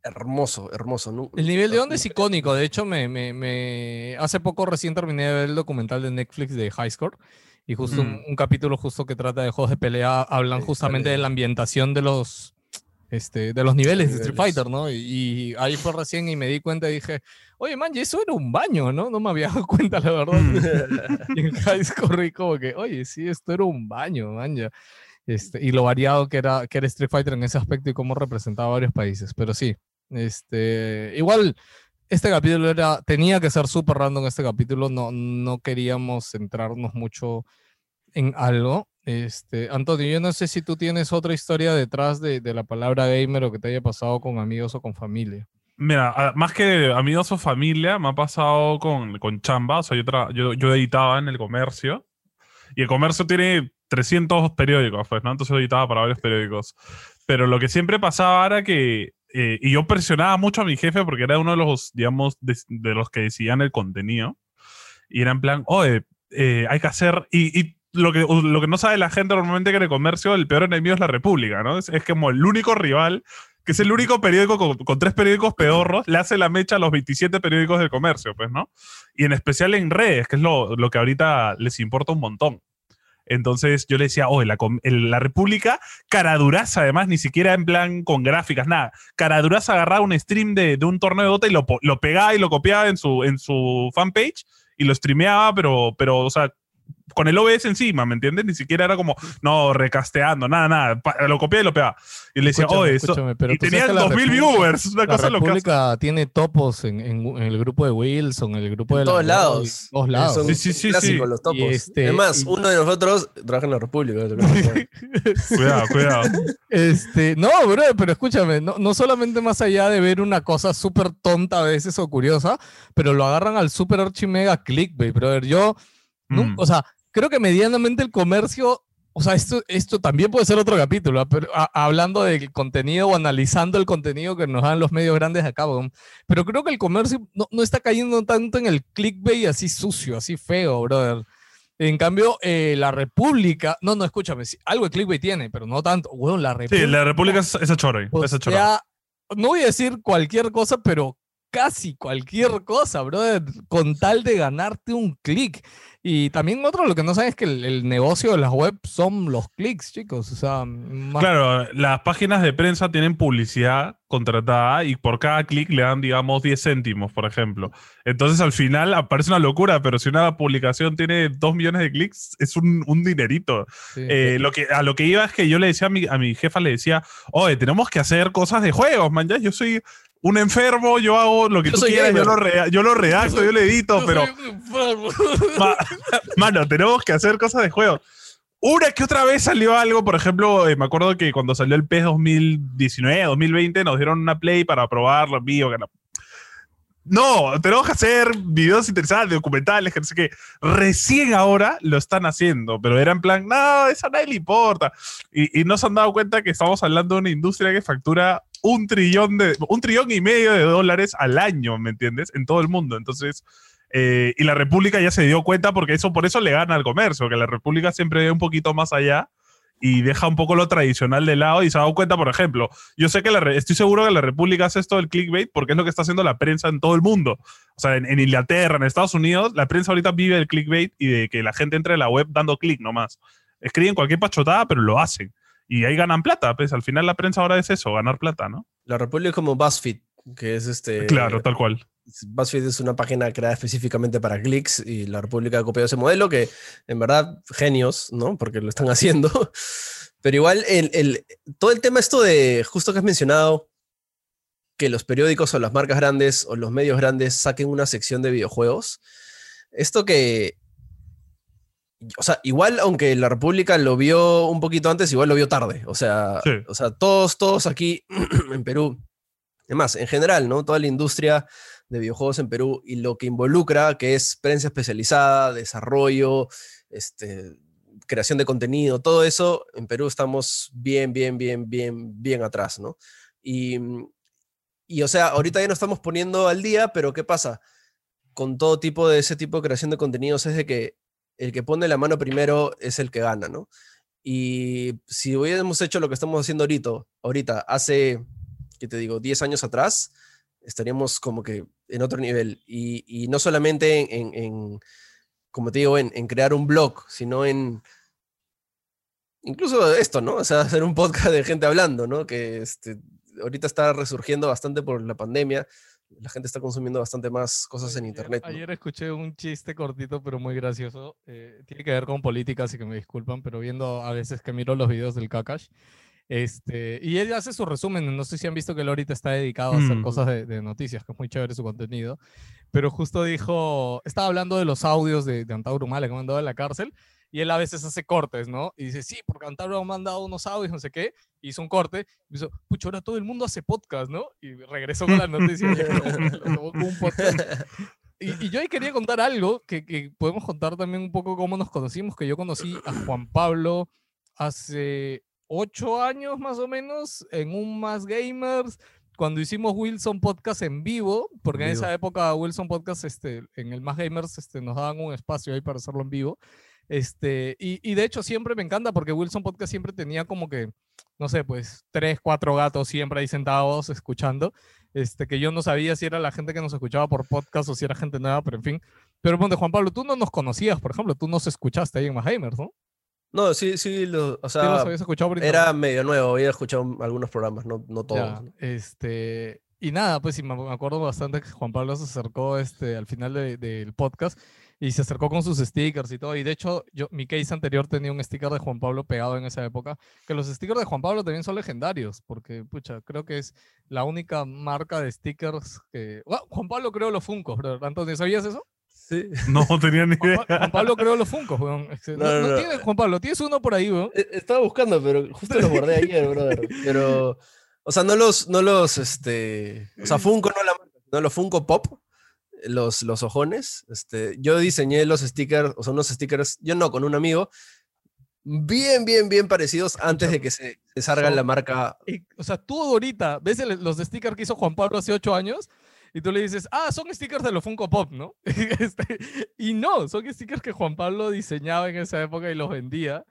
hermoso, hermoso. El nivel de onda es icónico. De hecho, me, me, me- hace poco recién terminé de ver el documental de Netflix de High Score. Y justo un, Mm. un capítulo justo que trata de juegos de pelea, hablan Sí, justamente de la ambientación de los, este, de los niveles de Street niveles. Fighter, ¿no? Y, y ahí fue recién y me di cuenta y dije, oye, man, eso era un baño, ¿no? No me había dado cuenta, la verdad. Mm. Y en High Score y como que, oye, sí, esto era un baño, man, ya. Este, y lo variado que era, que era Street Fighter en ese aspecto y cómo representaba a varios países. Pero sí, este, igual, este capítulo era, tenía que ser súper random este capítulo, no, no queríamos centrarnos mucho en algo. Este, Antonio, yo no sé si tú tienes otra historia detrás de, de la palabra gamer o que te haya pasado con amigos o con familia. Mira, más que amigos o familia, me ha pasado con, con chamba. O sea, yo, tra- yo, yo editaba en el comercio. Y el comercio tiene 300 periódicos, pues, ¿no? Entonces yo editaba para varios periódicos. Pero lo que siempre pasaba era que. eh, y yo presionaba mucho a mi jefe porque era uno de los, digamos, de, de los que decidían el contenido. Y era en plan, oye, eh, hay que hacer. Y, y lo, que, lo que no sabe la gente normalmente que en el comercio, el peor enemigo es la República, ¿no? Es, es como el único rival que es el único periódico con, tres periódicos pedorros, le hace la mecha a los 27 periódicos del comercio, pues, ¿no? Y en especial en redes, que es lo, lo que ahorita les importa un montón. Entonces yo le decía, oye, la, la República, caraduraza además, ni siquiera en plan con gráficas, nada. Caraduraza agarraba un stream de, de un torneo de Dota y lo, lo pegaba y lo copiaba en su, en su fanpage y lo streameaba, pero, pero, o sea, con el OBS encima, ¿me entiendes? Ni siquiera era como, no, recasteando, nada, nada. Pa- Lo copiaba y lo pegaba. Y le decía, Escúchame, oye, eso. escúchame, pero Y la 2000 República- viewers, una La cosa loca. República tiene topos en, en- en el grupo de Wilson, en el grupo de En todos la lados. en todos lados. Son Sí, sí, sí, clásicos sí. los topos. Este- es más, y- uno de nosotros trabaja en la República. Cuidado, cuidado. Este, no, bro, pero escúchame, no, no solamente más allá de ver una cosa súper tonta a veces o curiosa, pero lo agarran al súper archimega clickbait, brother. Yo, Mm. o sea, creo que medianamente el comercio, o sea, esto, esto también puede ser otro capítulo, ah, pero a- hablando del contenido o analizando el contenido que nos dan los medios grandes de acá, weón. pero creo que el comercio no, no está cayendo tanto en el clickbait así sucio, así feo, brother. En cambio, eh, la República, no, no, escúchame, algo de clickbait tiene, pero no tanto. Weón, la República. Sí, la República es chora. Sea, no voy a decir cualquier cosa, pero casi cualquier cosa, brother, con tal de ganarte un clic. Y también otro, lo que no saben es que el, el negocio de las web son los clics, chicos. O sea, más Claro, las páginas de prensa tienen publicidad contratada y por cada clic le dan, digamos, 10 céntimos, por ejemplo. Entonces al final aparece una locura, pero si una publicación tiene 2 millones de clics, es un, un dinerito. sí. Eh, lo que, a lo que iba es que yo le decía a mi, a mi jefa, le decía, oye, tenemos que hacer cosas de juegos, man. ya, Yo soy un enfermo, yo hago lo que Yo tú quieras, yo lo, rea- yo lo redacto, yo lo edito, Yo pero... Ma- mano, tenemos que hacer cosas de juego. Una que otra vez salió algo, por ejemplo, eh, me acuerdo que cuando salió el PES 2019, 2020, nos dieron una play para probarlo en vivo. que no. No, tenemos que hacer videos interesantes, documentales, que no sé qué. Recién ahora lo están haciendo, pero era en plan, no, eso a nadie le importa. Y, y no se han dado cuenta que estamos hablando de una industria que factura un trillón, de, un trillón y medio de dólares al año, ¿me entiendes? En todo el mundo. Entonces, eh, y la República ya se dio cuenta porque eso por eso le gana al comercio, que la República siempre ve un poquito más allá y deja un poco lo tradicional de lado y se ha dado cuenta, por ejemplo, yo sé que estoy seguro que la República hace esto del clickbait porque es lo que está haciendo la prensa en todo el mundo. O sea, en, en Inglaterra, en Estados Unidos, la prensa ahorita vive del clickbait y de que la gente entre a la web dando clic nomás. Escriben cualquier pachotada, pero lo hacen. Y ahí ganan plata, pues al final la prensa ahora es eso, ganar plata, ¿no? La República es como BuzzFeed, que es este. claro, tal cual. BuzzFeed es una página creada específicamente para clics y la República ha copiado ese modelo que en verdad genios, ¿no? Porque lo están haciendo. Pero igual el, el, todo el tema esto de, justo que has mencionado, que los periódicos o las marcas grandes o los medios grandes saquen una sección de videojuegos, esto que, o sea, igual aunque la República lo vio un poquito antes, igual lo vio tarde. O sea, Sí. o sea todos, todos aquí en Perú, además, en general, ¿no? Toda la industria de videojuegos en Perú y lo que involucra, que es prensa especializada, desarrollo, este, creación de contenido, todo eso, en Perú estamos bien, bien, bien, bien, bien atrás, ¿no? Y, y o sea, ahorita ya nos estamos poniendo al día, pero ¿qué pasa? Con todo tipo de ese tipo de creación de contenidos es de que el que pone la mano primero es el que gana, ¿no? Y si hubiéramos hecho lo que estamos haciendo ahorita, ahorita hace, ¿qué te digo?, 10 años atrás, estaríamos como que en otro nivel. Y, y no solamente en, como te digo, en, en crear un blog, sino en... Incluso esto, ¿no? O sea, hacer un podcast de gente hablando, ¿no? Que este, ahorita está resurgiendo bastante por la pandemia. La gente está consumiendo bastante más cosas en Ayer- internet. ¿no? Ayer escuché un chiste cortito, pero muy gracioso. eh, tiene que ver con política, así que me disculpan, pero viendo a veces que miro los videos del Kakash. Este, y él hace su resumen. No sé si han visto que él ahorita está dedicado a hacer Mm. cosas de, de noticias, que es muy chévere su contenido. Pero justo dijo, estaba hablando de los audios de, de Antauro Humala que mandó de la cárcel. Y él a veces hace cortes, ¿no? Y dice, sí, porque Antauro ha mandado unos audios, no sé qué. Hizo un corte. Y hizo, pucho, ahora todo el mundo hace podcast, ¿no? Y regresó con la noticia. y un podcast. Y, y yo ahí quería contar algo que, que podemos contar también un poco cómo nos conocimos, que yo conocí a Juan Pablo hace ocho años más o menos en un Más Gamers, cuando hicimos Wilson Podcast en vivo, porque en, En vivo. esa época Wilson Podcast este, en el Más Gamers este, nos daban un espacio ahí para hacerlo en vivo. Este, y, y de hecho siempre me encanta porque Wilson Podcast siempre tenía como que, no sé, pues tres, cuatro gatos siempre ahí sentados escuchando este, que yo no sabía si era la gente que nos escuchaba por podcast o si era gente nueva, pero en fin. Pero ponte, Juan Pablo, tú no nos conocías, por ejemplo, tú nos escuchaste ahí en Más Gamers, ¿no? No, sí, sí, lo- o los sea, habías escuchado por era medio nuevo, había escuchado algunos programas, no, no todos. Ya, este, y nada, pues sí, me acuerdo bastante que Juan Pablo se acercó este, al final de- del podcast y se acercó con sus stickers y todo. Y de hecho, yo, mi case anterior tenía un sticker de Juan Pablo pegado en esa época. Que los stickers de Juan Pablo también son legendarios, porque, pucha, creo que es la única marca de stickers que. Bueno, Juan Pablo creó los Funkos, bro. Antonio, ¿sabías eso? Sí. No tenía ni Juan, idea. Pa- Juan Pablo creó los Funkos, weón. No, No, no, no no. tienes, Juan Pablo, tienes uno por ahí, weón. E- Estaba buscando, pero justo los guardé ayer, brother. Pero, o sea, no los, no los, este, o sea, Funko no la marca, sino los Funko Pop, los, los ojones. Este, yo diseñé los stickers, o sea, unos stickers, yo no, con un amigo, bien, bien, bien parecidos antes de que se, se salga Son- la marca. Y, o sea, tú ahorita ves el- los stickers que hizo Juan Pablo hace ocho años y tú le dices, ah, son stickers de los Funko Pop, ¿no? Este, y no, son stickers que Juan Pablo diseñaba en esa época y los vendía.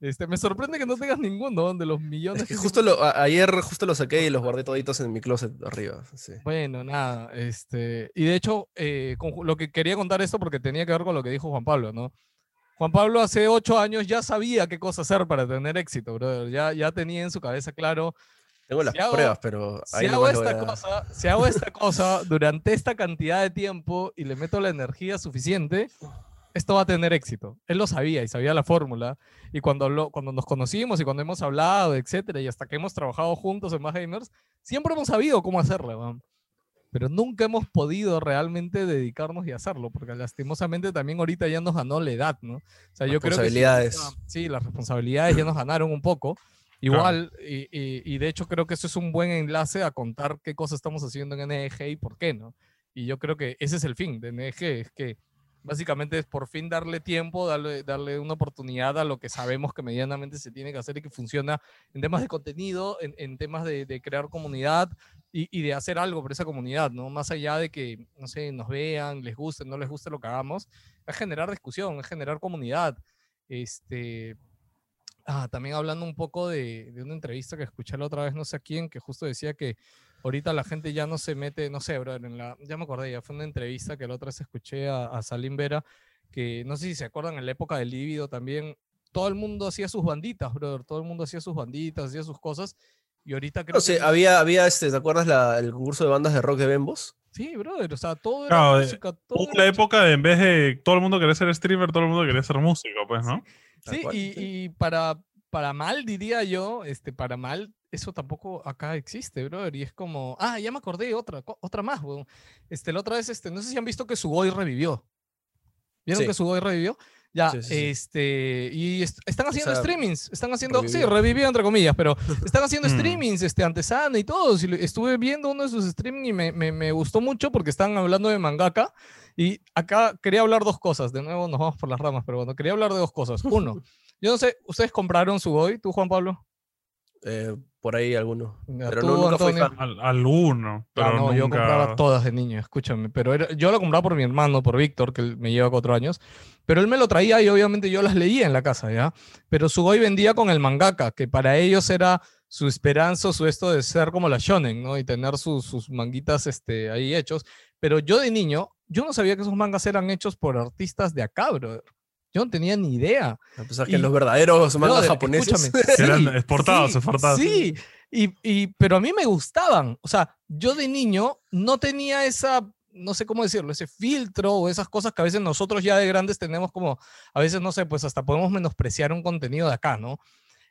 Este, me sorprende que no tengas ninguno de los millones Es que justo lo, a- ayer justo los saqué y los guardé toditos en mi closet arriba. sí. Bueno, nada, este, y de hecho, eh, con lo que quería contar esto porque tenía que ver con lo que dijo Juan Pablo, ¿no? Juan Pablo hace ocho años ya sabía qué cosa hacer para tener éxito, brother. Ya, ya tenía en su cabeza claro, Tengo las Si hago- pruebas, pero si ahí hago lo voy esta a- cosa, si hago esta cosa durante esta cantidad de tiempo y le meto la energía suficiente, esto va a tener éxito. Él lo sabía y sabía la fórmula. Y cuando, lo, cuando nos conocimos y cuando hemos hablado, etcétera, y hasta que hemos trabajado juntos en Más Gamers, siempre hemos sabido cómo hacerlo, weón. pero nunca hemos podido realmente dedicarnos y hacerlo, porque lastimosamente también ahorita ya nos ganó la edad, ¿no? O sea, yo creo que Responsabilidades. sí, las responsabilidades ya nos ganaron un poco. Igual, y, y- y de hecho creo que eso es un buen enlace a contar qué cosas estamos haciendo en NEG y por qué, ¿no? Y yo creo que ese es el fin de NEG, es que básicamente es por fin darle tiempo, darle, darle una oportunidad a lo que sabemos que medianamente se tiene que hacer y que funciona en temas de contenido, en, en temas de, de crear comunidad y, y de hacer algo por esa comunidad, ¿no? Más allá de que, no sé, nos vean, les guste, no les guste lo que hagamos, es generar discusión, es generar comunidad. Este, Ah, también hablando un poco de, de una entrevista que escuché la otra vez, no sé a quién, que justo decía que ahorita la gente ya no se mete, no sé, brother, en la, ya me acordé, ya fue una entrevista que la otra vez escuché a, a Salim Vera, que no sé si se acuerdan, en la época del líbido también, todo el mundo hacía sus banditas, brother, todo el mundo hacía sus banditas, hacía sus cosas, y ahorita creo No sé, que... había, había este, ¿te acuerdas la- el concurso de bandas de rock de Bembos? Sí, brother, o sea, todo era Claro, de- música, todo Hubo era la época de en vez de todo el mundo querer ser streamer, todo el mundo quería ser músico, pues, ¿no? Y, sí. y para, para mal, diría yo, este, para mal, eso tampoco acá existe, brother. Y es como, ah, ya me acordé otra, otra más, weón. Este, la otra vez, este, no sé si han visto que Sugoi revivió. ¿Vieron Sí. que Sugoi revivió? Ya, Sí, sí, este, y est- están haciendo sea, streamings, están haciendo, sí, revivió. revivió entre comillas, pero están haciendo Mm. streamings, este, antesana y todo. Lo- estuve viendo uno de sus streamings y me, me, me gustó mucho porque están hablando de mangaka. Y acá quería hablar dos cosas. De nuevo nos vamos por las ramas, pero bueno, quería hablar de dos cosas. Uno, yo no sé, ¿ustedes compraron su Boy? ¿Tú, Juan Pablo? Eh, por ahí alguno. Ya, Pero tú, no, nunca fui fan. Al, alguno. Pero Ah, no, yo nunca- compraba todas de niño, escúchame. Pero era- yo lo compraba por mi hermano, por Víctor, que me lleva cuatro años. Pero él me lo traía y obviamente yo las leía en la casa, ¿ya? Pero Sugoi vendía con el mangaka, que para ellos era su esperanza, su esto de ser como la shonen, ¿no? Y tener sus, sus manguitas este, ahí hechos. Pero yo de niño, yo no sabía que esos mangas eran hechos por artistas de acá, brother. Yo no tenía ni idea. A pesar Y- que los verdaderos mangas Brother, japoneses. Que eran sí, exportados, sí, exportados. Sí, y, y- pero a mí me gustaban. O sea, yo de niño no tenía esa, no sé cómo decirlo, ese filtro o esas cosas que a veces nosotros ya de grandes tenemos como, a veces no sé, pues hasta podemos menospreciar un contenido de acá, ¿no?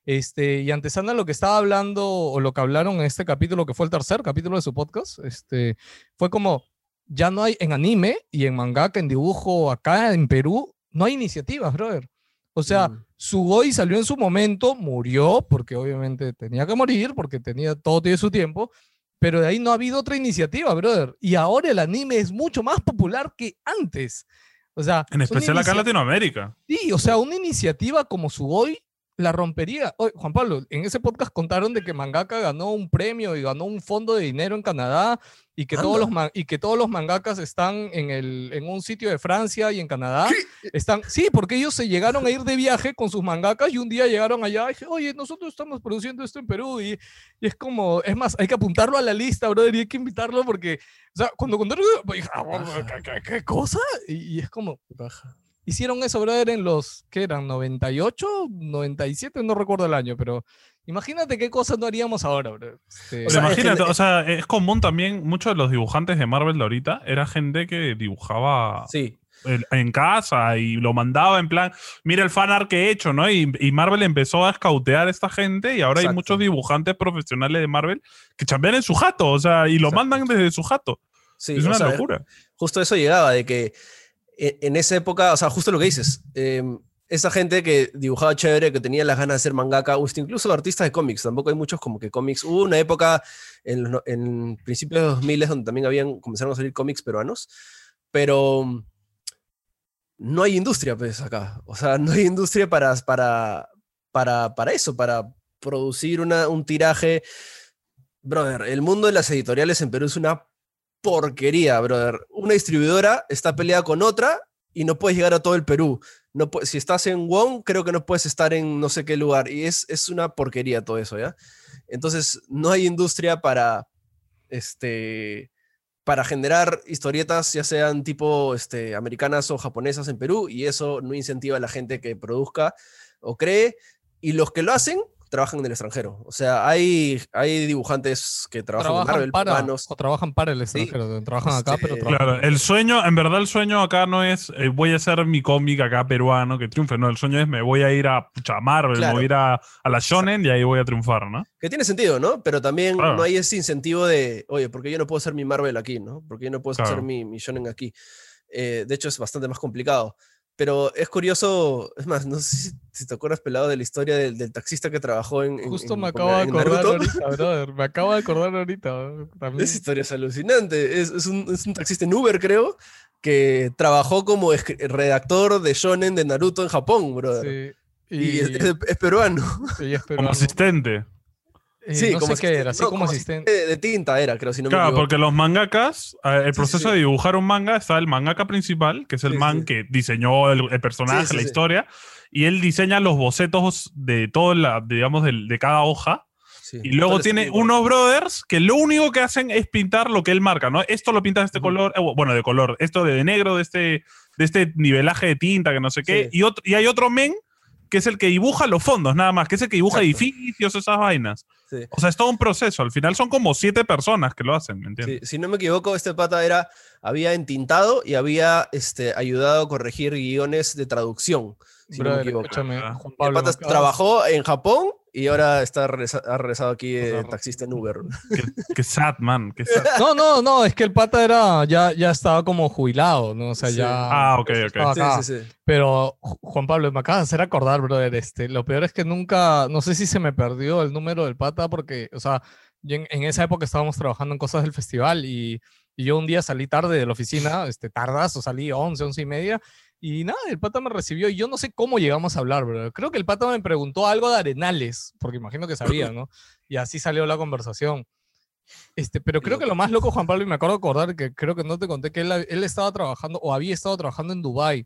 Este, y antesana lo que estaba hablando o lo que hablaron en este capítulo, que fue el tercer capítulo de su podcast, este, fue como, ya no hay en anime y en mangaka, en dibujo acá en Perú, no hay iniciativas, brother. O sea, Mm. Sugoi salió en su momento, murió, porque obviamente tenía que morir, porque tenía, todo tiene su tiempo, pero de ahí no ha habido otra iniciativa, brother. Y ahora el anime es mucho más popular que antes. O sea, En especial acá en Latinoamérica. Sí, o sea, una iniciativa como Sugoi la rompería. Oye, Juan Pablo, en ese podcast contaron de que Mangaka ganó un premio y ganó un fondo de dinero en Canadá y que, todos los, y que todos los mangakas están en, el, en un sitio de Francia y en Canadá. Están, sí, porque ellos se llegaron a ir de viaje con sus mangakas y un día llegaron allá y dije, oye, nosotros estamos produciendo esto en Perú y, y es como, es más, hay que apuntarlo a la lista, brother, y hay que invitarlo porque, o sea, cuando contaron, pues, dije, "Ah, ¿qué, qué- qué cosa? Y, y es como, Baja. Hicieron eso, brother, en los, ¿qué eran? ¿98? ¿97? No recuerdo el año, pero imagínate qué cosas no haríamos ahora, brother. Este, Pero sea, es que imagínate, o sea, es común también, muchos de los dibujantes de Marvel de ahorita era gente que dibujaba Sí. en casa y lo mandaba en plan, mira el fanart que he hecho, ¿no? Y, y Marvel empezó a escautear a esta gente y ahora hay Exacto. muchos dibujantes profesionales de Marvel que chambean en su jato, o sea, y lo Exacto. mandan desde su jato. Sí, es o una sea, locura. justo eso llegaba, de que en esa época, o sea, justo lo que dices, em, esa gente que dibujaba chévere, que tenía las ganas de ser mangaka, incluso artistas de cómics, tampoco hay muchos como que cómics. Hubo una época en, principios de los 2000 donde también habían, comenzaron a salir cómics peruanos, pero mm, no hay industria, pues, acá. O sea, no hay industria para, para, para, para eso, para producir un tiraje. Brother, el mundo de las editoriales en Perú es una porquería, brother. Una distribuidora está peleada con otra y no puedes llegar a todo el Perú. No si estás en Wong, creo que no puedes estar en no sé qué lugar. Y es, es una porquería todo eso, ¿ya? Entonces, no hay industria para, este, para generar historietas, ya sean tipo este, americanas o japonesas en Perú, y eso no incentiva a la gente que produzca o cree. Y los que lo hacen, trabajan en el extranjero. O sea, hay, hay dibujantes que trabajan, en Marvel, para, peruanos. o trabajan para el extranjero, trabajan acá, pero este, trabajan Claro, el sueño, en verdad el sueño acá no es eh, voy a hacer mi cómic acá peruano que triunfe, no, el sueño es me voy a ir a pucha, a Marvel, Claro. me voy a ir a, a la Shonen y ahí voy a triunfar, ¿no? Que tiene sentido, ¿no? Pero también Claro. no hay ese incentivo de, oye, ¿por qué yo no puedo hacer mi Marvel aquí, ¿no? ¿Por qué yo no puedo Claro. hacer mi, mi Shonen aquí? Eh, de hecho, es bastante más complicado. Pero es curioso, es más, no sé si, si te acuerdas, pelado, de la historia del, del taxista que trabajó en. Justo en- me en acabo de acordar ahorita, brother. Me acabo de acordar ahorita. También. Esa historia es alucinante. Es, es un, es un taxista en Uber, creo, que trabajó como redactor de Shonen de Naruto en Japón, brother. Sí. Y, Y, es, es- es peruano. y es Como peruano. asistente. Eh, sí, no como sé qué asistente- era, así no, como asistente. De, de tinta era, creo, si no me Claro, equivoco. porque los mangakas, eh, el Sí, sí, proceso sí. de dibujar un manga está el mangaka principal, que es el Sí, man sí. que diseñó el, el personaje, Sí, sí, la sí. historia, y él diseña los bocetos de todo la, digamos, del- de, cada hoja. Sí, Y luego tiene unos brothers que lo único que hacen es pintar lo que él marca, ¿no? Esto lo pinta de este Ujú. color, eh, bueno, de color, esto de negro, de este, de este nivelaje de tinta, que no sé qué. Sí. Y, otro, y hay otro men que es el que dibuja los fondos, nada más, que es el que dibuja Exacto. edificios, esas vainas. Sí. O sea, es todo un proceso. Al final son como siete personas que lo hacen, ¿me Sí, entiendes? si no me equivoco, este pata era, había entintado y había este, ayudado a corregir guiones de traducción. Si no me equivoco. escúchame. Juan El pata trabajó en Japón y ahora está regresa- ha regresado aquí O sea, eh, taxista en Uber. Qué, qué sad, man. qué sad. No, no, no, es que el pata era, ya, ya estaba como jubilado, ¿no? O sea, Sí. ya. Ah, ok, ok. Sí, sí, sí. Pero, Ju- Juan Pablo, me acabas de hacer acordar, brother, este, lo peor es que nunca, no sé si se me perdió el número del pata porque, o sea, yo en, en esa época estábamos trabajando en cosas del festival y, y yo un día salí tarde de la oficina, este, tardas, o salí 11, 11 y media, y nada, el pata me recibió y yo no sé cómo llegamos a hablar, brother. Creo que el pata me preguntó algo de Arenales, porque imagino que sabía, ¿no? Y así salió la conversación. Este, pero creo que lo más loco, Juan Pablo, y me acuerdo acordar que creo que no te conté que él, él estaba trabajando o había estado trabajando en Dubai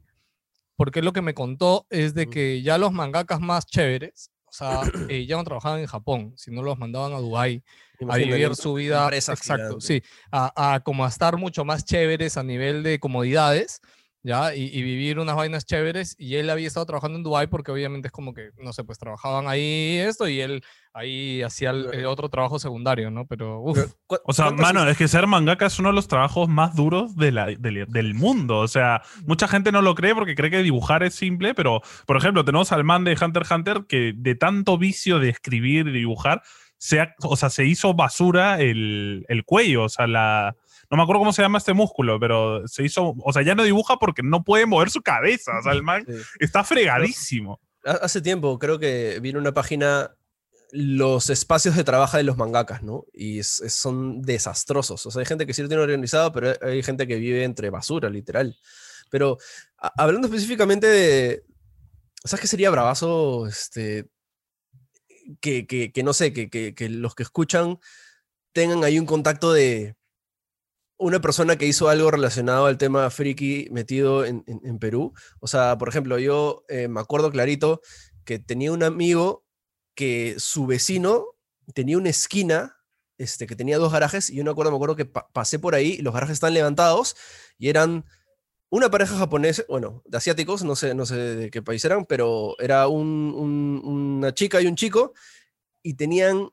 porque lo que me contó es de que ya los mangakas más chéveres, o sea, eh, ya no trabajaban en Japón, sino los mandaban a Dubai a vivir su vida, exacto, gigante. sí, a, a como a estar mucho más chéveres a nivel de comodidades, ¿ya? Y, y vivir unas vainas chéveres, y él había estado trabajando en Dubai porque obviamente es como que, no sé, pues trabajaban ahí esto, y él ahí hacía el, el otro trabajo secundario, ¿no? Pero, uff, Pero, ¿cu- O sea, mano, es que ser mangaka es uno de los trabajos más duros de la- del, del mundo. O sea, mucha gente no lo cree porque cree que dibujar es simple, pero, por ejemplo, tenemos al man de Hunter x Hunter que de tanto vicio de escribir y dibujar, se, ha- o sea, se hizo basura el, el cuello. O sea, la. No me acuerdo cómo se llama este músculo, pero se hizo. O sea, ya no dibuja porque no puede mover su cabeza. O sea, el man Sí. está fregadísimo. Ha- Hace tiempo creo que vi en una página los espacios de trabajo de los mangakas, ¿no? Y es- es- son desastrosos. O sea, hay gente que sí lo tiene organizado, pero hay- gente que vive entre basura, literal. Pero a- hablando específicamente de... ¿Sabes qué sería bravazo? Este, que, que- que no sé, que, que- que los que escuchan tengan ahí un contacto de una persona que hizo algo relacionado al tema friki metido en, en- en Perú. O sea, por ejemplo, yo eh, me acuerdo clarito que tenía un amigo que su vecino tenía una esquina este, que tenía dos garajes y yo no acuerdo, me acuerdo que pa- pasé por ahí los garajes están levantados y eran una pareja japonesa, bueno, de asiáticos, no sé, no sé de qué país eran, pero era un- un- una chica y un chico y tenían,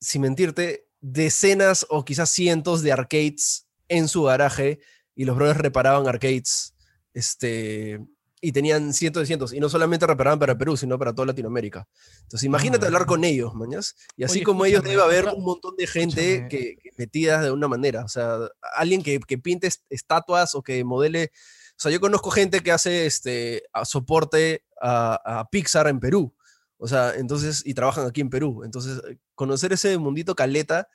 sin mentirte, decenas o quizás cientos de arcades en su garaje y los brothers reparaban arcades este, y tenían cientos de cientos. Y no solamente reparaban para Perú, sino para toda Latinoamérica. Entonces, imagínate hablar con ellos, mañas. Y así Oye, como ellos debe haber un montón de gente que, que metidas de una manera. O sea, alguien que, que pinte est- estatuas o que modele. O sea, yo conozco gente que hace este, a- soporte a, a Pixar en Perú. O sea, entonces, y trabajan aquí en Perú. Entonces, conocer ese mundito caleta,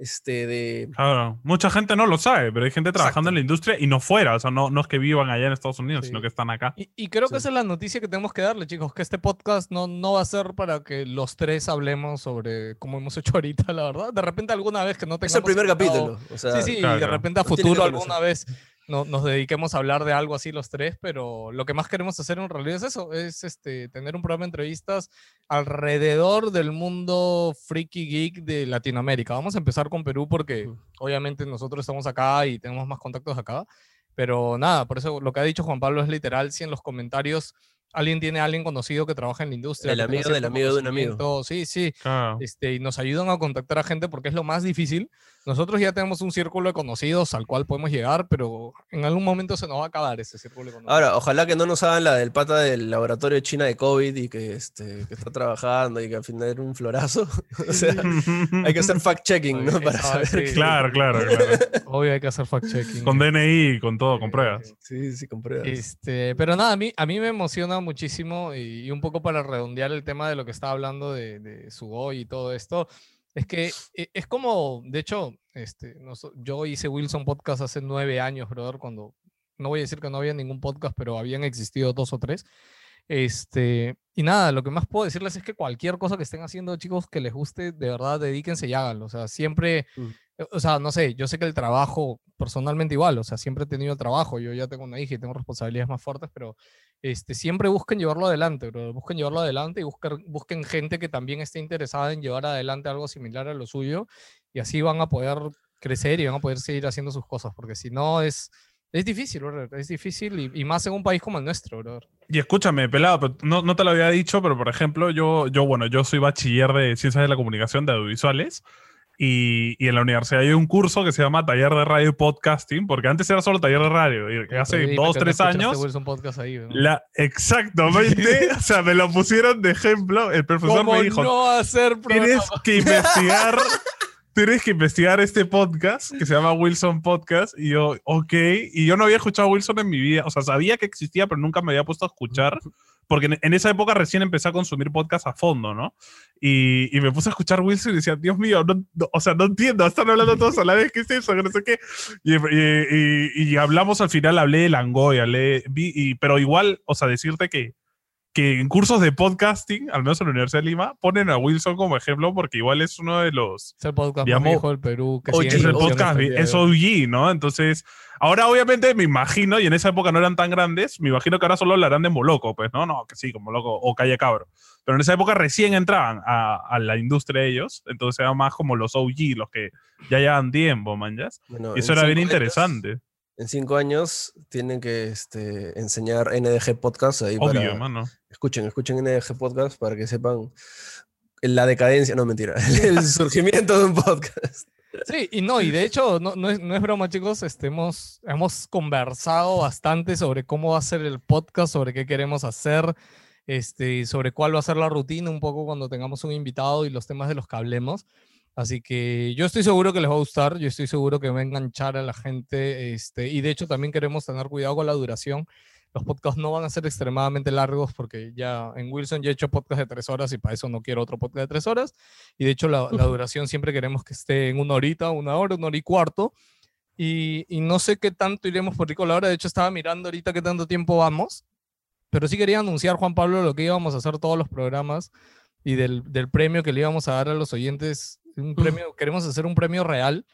este, de, Claro, mucha gente no lo sabe, pero hay gente trabajando en la industria y no fuera. O sea, no, no es que vivan allá en Estados Unidos, Sí. sino que están acá. Y, y creo que Sí. esa es la noticia que tenemos que darle, chicos, que este podcast no, no va a ser para que los tres hablemos sobre cómo hemos hecho ahorita, la verdad. De repente alguna vez que no tengamos... es el primer capítulo. O sea, Sí, sí, claro, y de claro. repente a que futuro conocer. alguna vez no- nos dediquemos a hablar de algo así los tres, pero lo que más queremos hacer en realidad es eso, es este, tener un programa de entrevistas alrededor del mundo freaky geek de Latinoamérica. Vamos a empezar con Perú porque Ujú. obviamente nosotros estamos acá y tenemos más contactos acá, pero nada, por eso lo que ha dicho Juan Pablo es literal, si en los comentarios alguien tiene a alguien conocido que trabaja en la industria. El amigo del amigo de un amigo. Sí, sí, Claro. este, y nos ayudan a contactar a gente porque es lo más difícil. Nosotros ya tenemos un círculo de conocidos al cual podemos llegar, pero en algún momento se nos va a acabar ese círculo de conocidos. Ahora, ojalá que no nos hagan la del pata del laboratorio de China de COVID y que, este, que está trabajando y que al final era un florazo. o sea, hay que hacer fact-checking, ¿no? Para esa- saber. sí, Claro, claro, claro. Obvio hay que hacer fact-checking. Con DNI, con todo, con pruebas. sí. Sí, sí, con pruebas. Este, pero nada, a mí, a mí me emociona muchísimo y, y un poco para redondear el tema de lo que estaba hablando de, de Sugoi y todo esto, es que e- es como, de hecho, este, noso- yo hice Wilson Podcast hace nueve años, brother, cuando, no voy a decir que no había ningún podcast, pero habían existido dos o tres. Este, y nada, lo que más puedo decirles es que cualquier cosa que estén haciendo, chicos, que les guste, de verdad, dedíquense y háganlo. O sea, siempre, Mm. Eh, o sea, no sé, yo sé que el trabajo, personalmente igual, o sea, siempre he tenido trabajo, yo ya tengo una hija y tengo responsabilidades más fuertes, pero este, siempre busquen llevarlo adelante, bro. busquen llevarlo adelante y busquen, busquen gente que también esté interesada en llevar adelante algo similar a lo suyo y así van a poder crecer y van a poder seguir haciendo sus cosas, porque si no es, Es difícil, brother. Es difícil y, y más en un país como el nuestro, brother. Y escúchame, pelado, no, no te lo había dicho, pero por ejemplo, yo, yo, bueno, yo soy bachiller de Ciencias de la Comunicación de Audiovisuales y, y en la universidad hay un curso que se llama Taller de Radio y Podcasting, porque antes era solo Taller de Radio y hace Dime dos, tres años... Wilson Podcast ahí, ¿no? La, exactamente, o sea, me lo pusieron de ejemplo. El profesor ¿Cómo me dijo: no hacer Tienes que investigar. Tienes que investigar este podcast que se llama Wilson Podcast. Y yo, ok. Y yo no había escuchado a Wilson en mi vida. O sea, sabía que existía, pero nunca me había puesto a escuchar. Porque en, esa época recién empecé a consumir podcast a fondo, ¿no? Y, y me puse a escuchar Wilson y decía, Dios mío, no- no- o sea, no entiendo. Están hablando todos a la vez. ¿Qué es eso? No sé qué. Y, y- y- hablamos al final, hablé de Langoy, hablé. vi- pero igual, o sea, decirte que que en cursos de podcasting, al menos en la Universidad de Lima, ponen a Wilson como ejemplo porque igual es uno de los... Es el podcast Digamos, más viejo del Perú. Que Es el podcast, es. OG, ¿no? Entonces, ahora obviamente me imagino, y en esa época no eran tan grandes, me imagino que ahora solo hablarán de Moloco, pues, ¿no? No, que sí, como Moloco o Calle Cabro. Pero en esa época recién entraban a, a la industria ellos, entonces eran más como los OG, los que ya llevan tiempo, man, ¿ya? Bueno, Y eso era bien cinco años- interesante. En cinco años tienen que este, enseñar NDG Podcast ahí Obvio, para... mano. Escuchen, escuchen NDG Podcast para que sepan la decadencia, no mentira, el surgimiento de un podcast. Sí, y no, y de hecho, no, no, es, no es broma, chicos, este, hemos, hemos conversado bastante sobre cómo va a ser el podcast, sobre qué queremos hacer, este, sobre cuál va a ser la rutina un poco cuando tengamos un invitado y los temas de los que hablemos. Así que yo estoy seguro que les va a gustar, yo estoy seguro que va a enganchar a la gente, este, y de hecho también queremos tener cuidado con la duración. Los podcasts no van a ser extremadamente largos porque ya en Wilson ya he hecho podcast de tres horas y para eso no quiero otro podcast de tres horas. Y de hecho la, la duración siempre queremos que esté en una horita, una hora, una hora y cuarto. Y, y no sé qué tanto iremos por rico la hora. De hecho estaba mirando ahorita qué tanto tiempo vamos. Pero sí quería anunciar, Juan Pablo, lo que íbamos a hacer todos los programas y del, del premio que le íbamos a dar a los oyentes. Un premio, queremos hacer un premio real.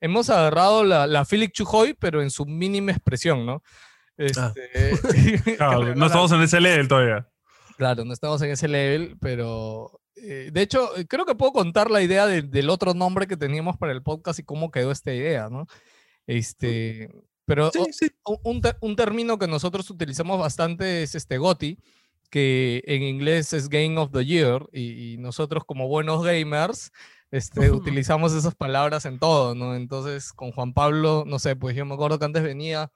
Hemos agarrado la, la Philip Chujoy, pero en su mínima expresión, ¿no? Ah. Este, Claro, que no estamos en ese level todavía. Claro, no estamos en ese level, pero eh, de hecho creo que puedo contar la idea de- del otro nombre que teníamos para el podcast y cómo quedó esta idea, ¿no? Este, pero Sí, sí. un, un término que nosotros utilizamos bastante es este GOTY, que en inglés es Game of the Year, y, y nosotros como buenos gamers este, utilizamos esas palabras en todo, ¿no? Entonces con Juan Pablo, no sé, pues yo me acuerdo que antes venía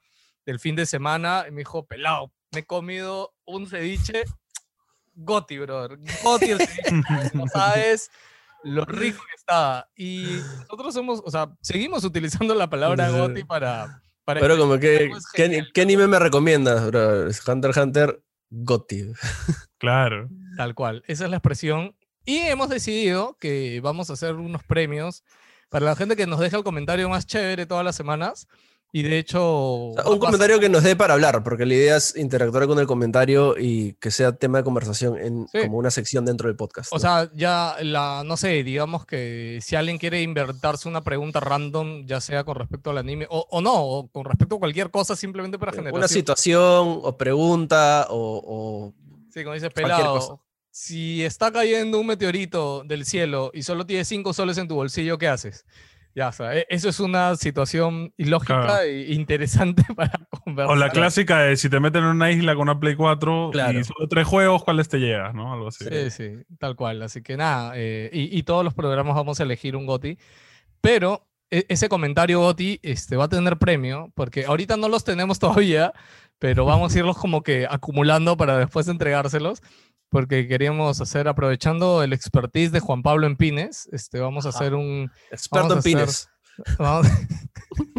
del fin de semana y me dijo, pelado, me he comido un ceviche Goti, brother. Goti el ceviche. No sabes lo rico que estaba. Y nosotros hemos, o sea, seguimos utilizando la palabra. Goti para... para Pero como que, ¿qué, qué anime me recomiendas, bro? Hunter x Hunter, Gotti. Claro. Tal cual, esa es la expresión. Y hemos decidido que vamos a hacer unos premios para la gente que nos deja el comentario más chévere todas las semanas. Y de hecho... O sea, un comentario que nos dé para hablar, porque la idea es interactuar con el comentario y que sea tema de conversación en Sí. como una sección dentro del podcast. O ¿no? sea, ya la, no sé, digamos que si alguien quiere inventarse una pregunta random, ya sea con respecto al anime, o, o no, o con respecto a cualquier cosa, simplemente para generar. una situación o pregunta o, Sí, como dice cualquier pelado. Si está cayendo un meteorito del cielo y solo tienes cinco soles en tu bolsillo, ¿qué haces? Ya, o sea, e- eso es una situación ilógica Claro. e interesante para conversar. O la clásica de si te meten en una isla con una Play 4 Claro. y solo tres juegos, ¿cuáles te llegas? ¿no? Algo así. Sí, sí, tal cual. Así que nada, eh, y, y todos los programas vamos a elegir un GOTI, pero e- ese comentario GOTI este, va a tener premio, porque ahorita no los tenemos todavía, pero vamos a irlos como que acumulando para después entregárselos, porque queríamos hacer, aprovechando el expertise de Juan Pablo en Pines, este, vamos a Ajá. hacer un... experto Vamos a en hacer- pines. vamos-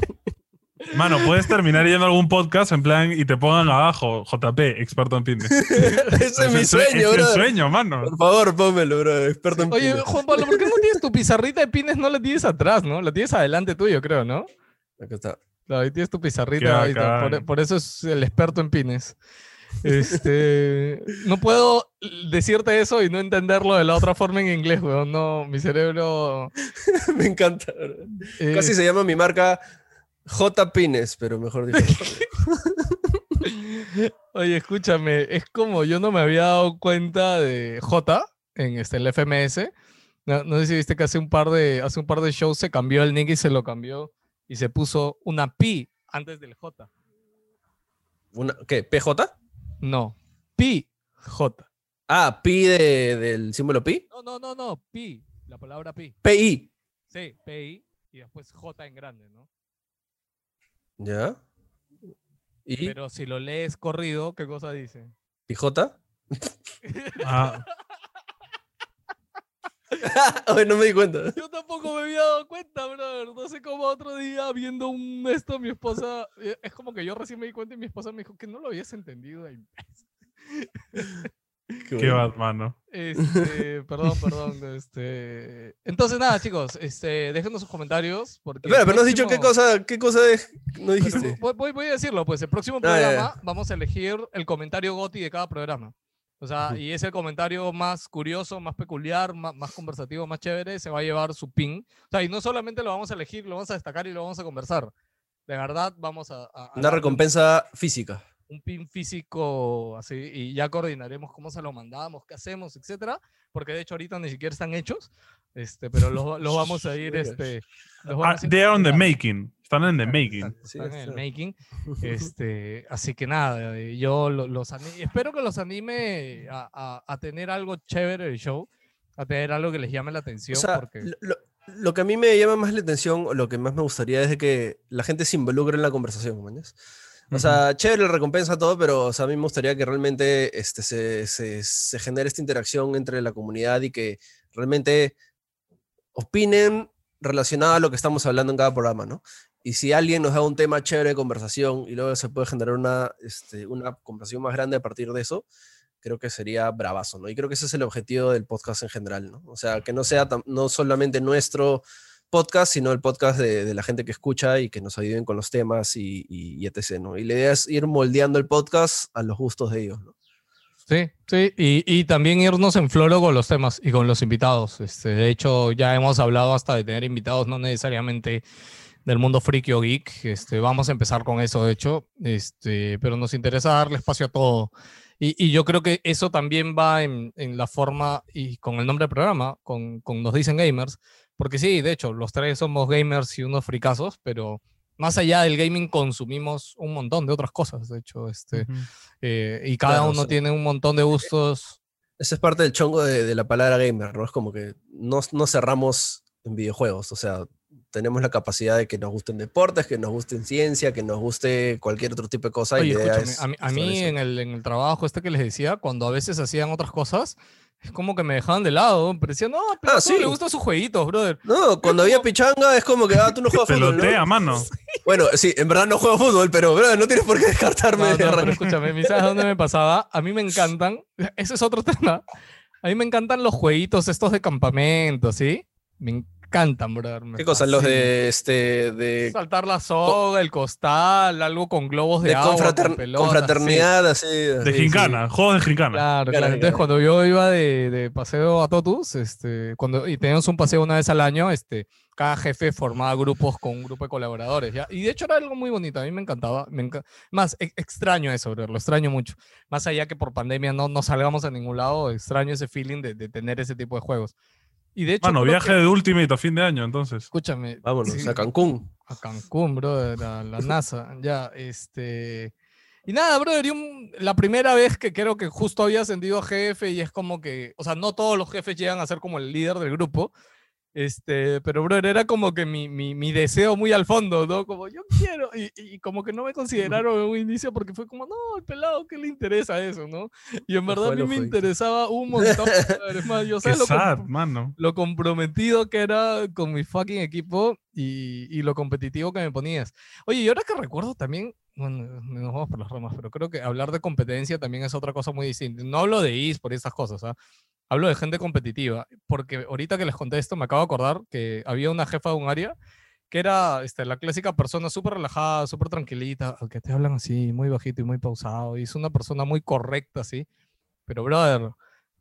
Mano, puedes terminar yendo a algún podcast en plan y te pongan abajo, JP, experto en pines. Ese es mi sueño, Es bro. el sueño, mano. Por favor, pónmelo, bro. Experto en Oye, pines. Juan Pablo, ¿por qué no tienes tu pizarrita de Pines? No la tienes atrás, ¿no? La tienes adelante tuyo, creo, ¿no? Acá está. Claro, ahí tienes tu pizarrita. ahí está, Por, bacán. por eso es el experto en pines. Este, no puedo decirte eso y no entenderlo de la otra forma en inglés, weón. No, mi cerebro. Me encanta, eh, Casi se llama mi marca J Pines, pero mejor dicho. Oye, escúchame, es como yo no me había dado cuenta de J en este, el FMS. No, no sé si viste que hace un par de hace un par de shows se cambió el nick y se lo cambió y se puso una pi antes del J. Una, ¿Qué? ¿PJ? No, pi J. Ah, pi de- del símbolo pi. No, no, no, no, pi. La palabra pi. PI. Sí, PI y después J en grande, ¿no? ¿Ya? ¿Y Pero si lo lees corrido, ¿qué cosa dice? PJ? Ah, No me di cuenta. Yo tampoco me había dado cuenta, brother. No sé cómo otro día viendo un esto, mi esposa. eh, Es como que yo recién me di cuenta y mi esposa me dijo que no lo habías entendido. y- qué bad, mano. Este, perdón, perdón. Este. Entonces, nada, chicos, este, déjenos sus comentarios. Porque Espera, pero no has dicho qué cosa, qué cosa es. No dijiste. Voy, voy- voy a decirlo, pues el próximo Ah, programa vamos a elegir el comentario GOTI de cada programa. O sea, y ese comentario más curioso, más peculiar, más, más conversativo, más chévere, se va a llevar su pin. O sea, y no solamente lo vamos a elegir, lo vamos a destacar y lo vamos a conversar. De verdad, vamos a, a- Una darle un- recompensa física. un pin físico así y ya coordinaremos cómo se lo mandamos, qué hacemos, etcétera, porque de hecho ahorita ni siquiera están hechos, este, pero los los vamos a ir, este, los Ah, vamos a ir they are on the making. Están en the making. Sí, están en el making. Este, así que nada, eh, yo lo- los ani- espero que los anime a, a- a tener algo chévere el show, a tener algo que les llame la O atención, sea, porque lo, lo- que a mí me llama más la atención, o lo que más me gustaría es de que la gente se involucre en la conversación, ¿mañas? O sea, chévere, la recompensa, todo, pero o sea, a mí me gustaría que realmente este, se, se, se genere esta interacción entre la comunidad y que realmente opinen relacionado a lo que estamos hablando en cada programa, ¿no? Y si alguien nos da un tema chévere de conversación y luego se puede generar una, este, una conversación más grande a partir de eso, creo que sería bravazo, ¿no? Y creo que ese es el objetivo del podcast en general, ¿no? O sea, que no sea no solamente nuestro podcast, sino el podcast de, la gente que escucha y que nos ayuden con los temas y, etc., ¿no? Y la idea es ir moldeando el podcast a los gustos de ellos. Sí, sí, y, y también irnos en floro con los temas y con los invitados. Este, de hecho, ya hemos hablado hasta de tener invitados, no necesariamente del mundo friki o geek. Este, vamos a empezar con eso, de hecho, este, pero nos interesa darle espacio a todo. Y, y yo creo que eso también va en, en la forma y con el nombre del programa, con, con Nos Dicen Gamers, porque sí, de hecho, los tres somos gamers y unos fricazos, pero más allá del gaming consumimos un montón de otras cosas, de hecho, este, Ujú. eh, y cada Claro, o uno sea, tiene un montón de gustos. Ese es parte del chongo de, de la palabra gamer, ¿no? Es como que no, no cerramos en videojuegos, o sea, tenemos la capacidad de que nos gusten deportes, que nos gusten ciencia, que nos guste cualquier otro tipo de cosa. y Oye, es a mí, a en, el, en el trabajo este que les decía, cuando a veces hacían otras cosas, es como que me dejaban de lado, pero decían, no, pero Ah, sí. le gustan sus jueguitos, brother. No, cuando había pichanga es como que, ah, tú no juegas fútbol, ¿no? Pelotea, mano. Bueno, sí, en verdad no juego fútbol, pero bro, no tienes por qué descartarme. No, de no, pero escúchame, ¿me ¿sabes dónde me pasaba? A mí me encantan, ese es otro tema, a mí me encantan los jueguitos estos de campamento, ¿sí? Me encantan, brother. me ¿Qué cosas? Los de, este, de, Saltar la soga, el costal, algo con globos de, de agua, confrater- con pelotas, sí. confraternidad, así. De sí. gincana, juegos de gincana. Claro, Claro, claro. Entonces, claro. cuando yo iba de, de paseo a Totus, este, cuando, y teníamos un paseo una vez al año, este, cada jefe formaba grupos con un grupo de colaboradores, ¿ya? Y de hecho era algo muy bonito, a mí me encantaba. Me enca- Más, e- extraño eso, bro, lo extraño mucho. Más allá que por pandemia no, no salgamos a ningún lado, extraño ese feeling de, de tener ese tipo de juegos. Y de hecho, creo viaje que- de Ultimate a fin de año, entonces. escúchame. Vámonos, sí, a Cancún. a Cancún, brother, a la NASA, ya, este... Y nada, brother, y un- la primera vez que creo que justo había ascendido a jefe y es como que, o sea, no todos los jefes llegan a ser como el líder del grupo, este, pero brother, era como que mi, mi, mi deseo muy al fondo, ¿no? Como yo quiero, y, y como que no me consideraron un inicio porque fue como, no, el pelado, ¿qué le interesa eso, no? Y en verdad a mí me ojo. interesaba un montón, es más, yo sé lo sad, comp- mano. lo comprometido que era con mi fucking equipo y, y lo competitivo que me ponías. Oye, y ahora que recuerdo también, bueno, nos vamos por las ramas, pero creo que hablar de competencia también es otra cosa muy distinta. No hablo de eSport y estas cosas, ¿ah? Hablo de gente competitiva, porque ahorita que les conté esto me acabo de acordar que había una jefa de un área que era este, la clásica persona súper relajada, súper tranquilita, que te hablan así, muy bajito y muy pausado, y es una persona muy correcta, así. Pero, brother,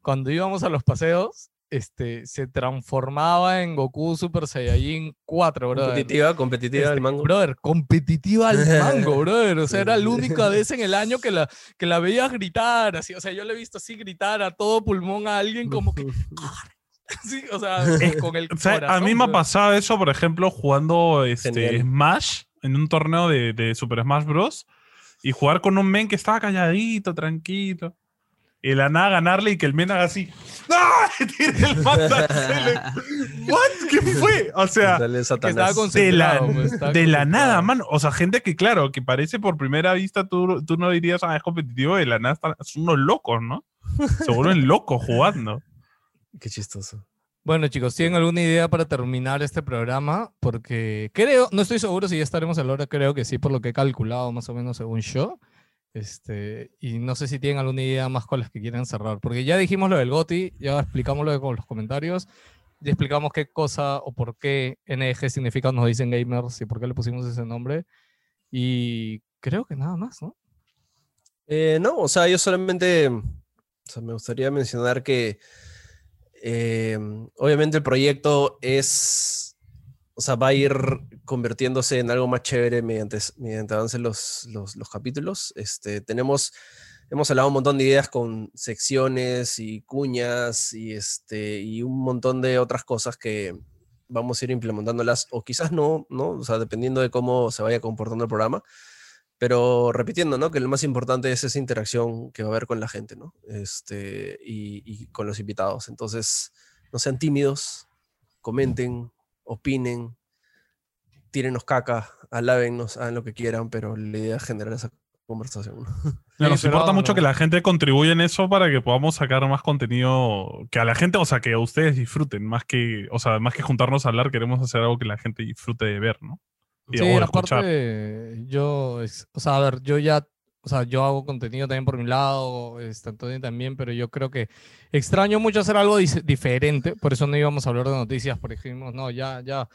cuando íbamos a los paseos, este, se transformaba en Goku Super Saiyajin 4, brother. Competitiva, competitiva Este, el mango. Brother, competitiva al mango, brother. O sea, era la única vez en el año que la, que la veías gritar, así. O sea, yo le he visto así gritar a todo pulmón a alguien como que, sí, o sea, con el O sea, a mí me ha pasado eso, por ejemplo, jugando este, Genial. Smash en un torneo de, de Super Smash Bros. y jugar con un men que estaba calladito, tranquilo. Y de la nada ganarle y que el men haga así. ¡No! Tire el. ¿What? ¿Qué fue? O sea, de la, de la nada, mano. O sea, gente que, claro, que parece por primera vista tú, tú no dirías, ah, es competitivo, de la nada están- son unos locos, ¿no? Se vuelven locos jugando. Qué chistoso. Bueno, chicos, ¿tienen alguna idea para terminar este programa? Porque creo, no estoy seguro si ya estaremos a la hora, creo que sí, por lo que he calculado más o menos según yo. Este, y no sé si tienen alguna idea más con las que quieran cerrar. Porque ya dijimos lo del GOTI, ya explicamos lo de con los comentarios, ya explicamos qué cosa o por qué NG significa nos dicen gamers y por qué le pusimos ese nombre. Y creo que nada más, ¿no? Eh, no, o sea, yo solamente o sea, me gustaría mencionar que eh, obviamente el proyecto es, o sea, va a ir convirtiéndose en algo más chévere mediante, mediante avancen los, los, los capítulos. Este, tenemos, hemos hablado un montón de ideas con secciones y cuñas y, este, y un montón de otras cosas que vamos a ir implementándolas, o quizás no, ¿no? O sea, dependiendo de cómo se vaya comportando el programa. Pero repitiendo, ¿no? Que lo más importante es esa interacción que va a haber con la gente, ¿no? Este, y, y con los invitados. Entonces, no sean tímidos, comenten, opinen, tírenos caca, alábennos, hagan lo que quieran, pero la idea es generar esa conversación. nos importa mucho no. que la gente contribuya en eso para que podamos sacar más contenido que a la gente, o sea, que a ustedes disfruten, más que, o sea, más que juntarnos a hablar, queremos hacer algo que la gente disfrute de ver, ¿no? Y- Sí, de escuchar. aparte, yo, es- o sea, a ver, yo ya, o sea, yo hago contenido también por mi lado, este, Antonio también, pero yo creo que extraño mucho hacer algo diferente, por eso no íbamos a hablar de noticias, porque dijimos, no, ya, ya,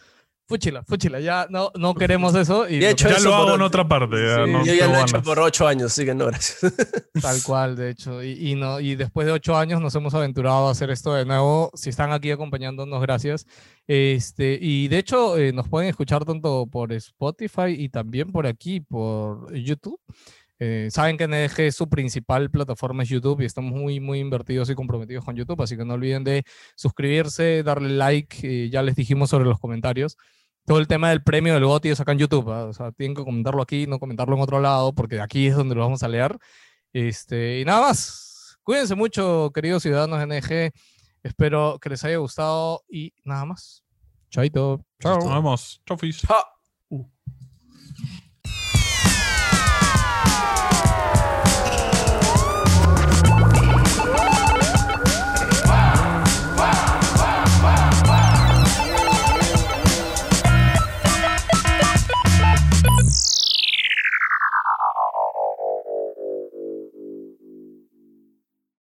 fúchila, fúchila, ya, no, no queremos eso, y Ya he lo hecho Ya eso lo hago por- en otra parte. ya Sí, no Yo ya lo he hecho por ocho años, así que no, gracias. Tal cual, de hecho. Y, y no, y después de ocho años nos hemos aventurado a hacer esto de nuevo. Si están aquí acompañándonos, gracias. Este, y de hecho, eh, nos pueden escuchar tanto por Spotify y también por aquí, por YouTube. Eh, saben que NDG su principal plataforma es YouTube y estamos muy, muy invertidos y comprometidos con YouTube, así que no olviden de suscribirse, darle like, eh, ya les dijimos sobre los comentarios. Todo el tema del premio del GOTY es acá en YouTube, ¿ah? o sea, tienen que comentarlo aquí, no comentarlo en otro lado, porque aquí es donde lo vamos a leer. Este, y nada más. Cuídense mucho, queridos ciudadanos NG. Espero que les haya gustado y nada más. Chaito. Chao. Nos vemos. Chau.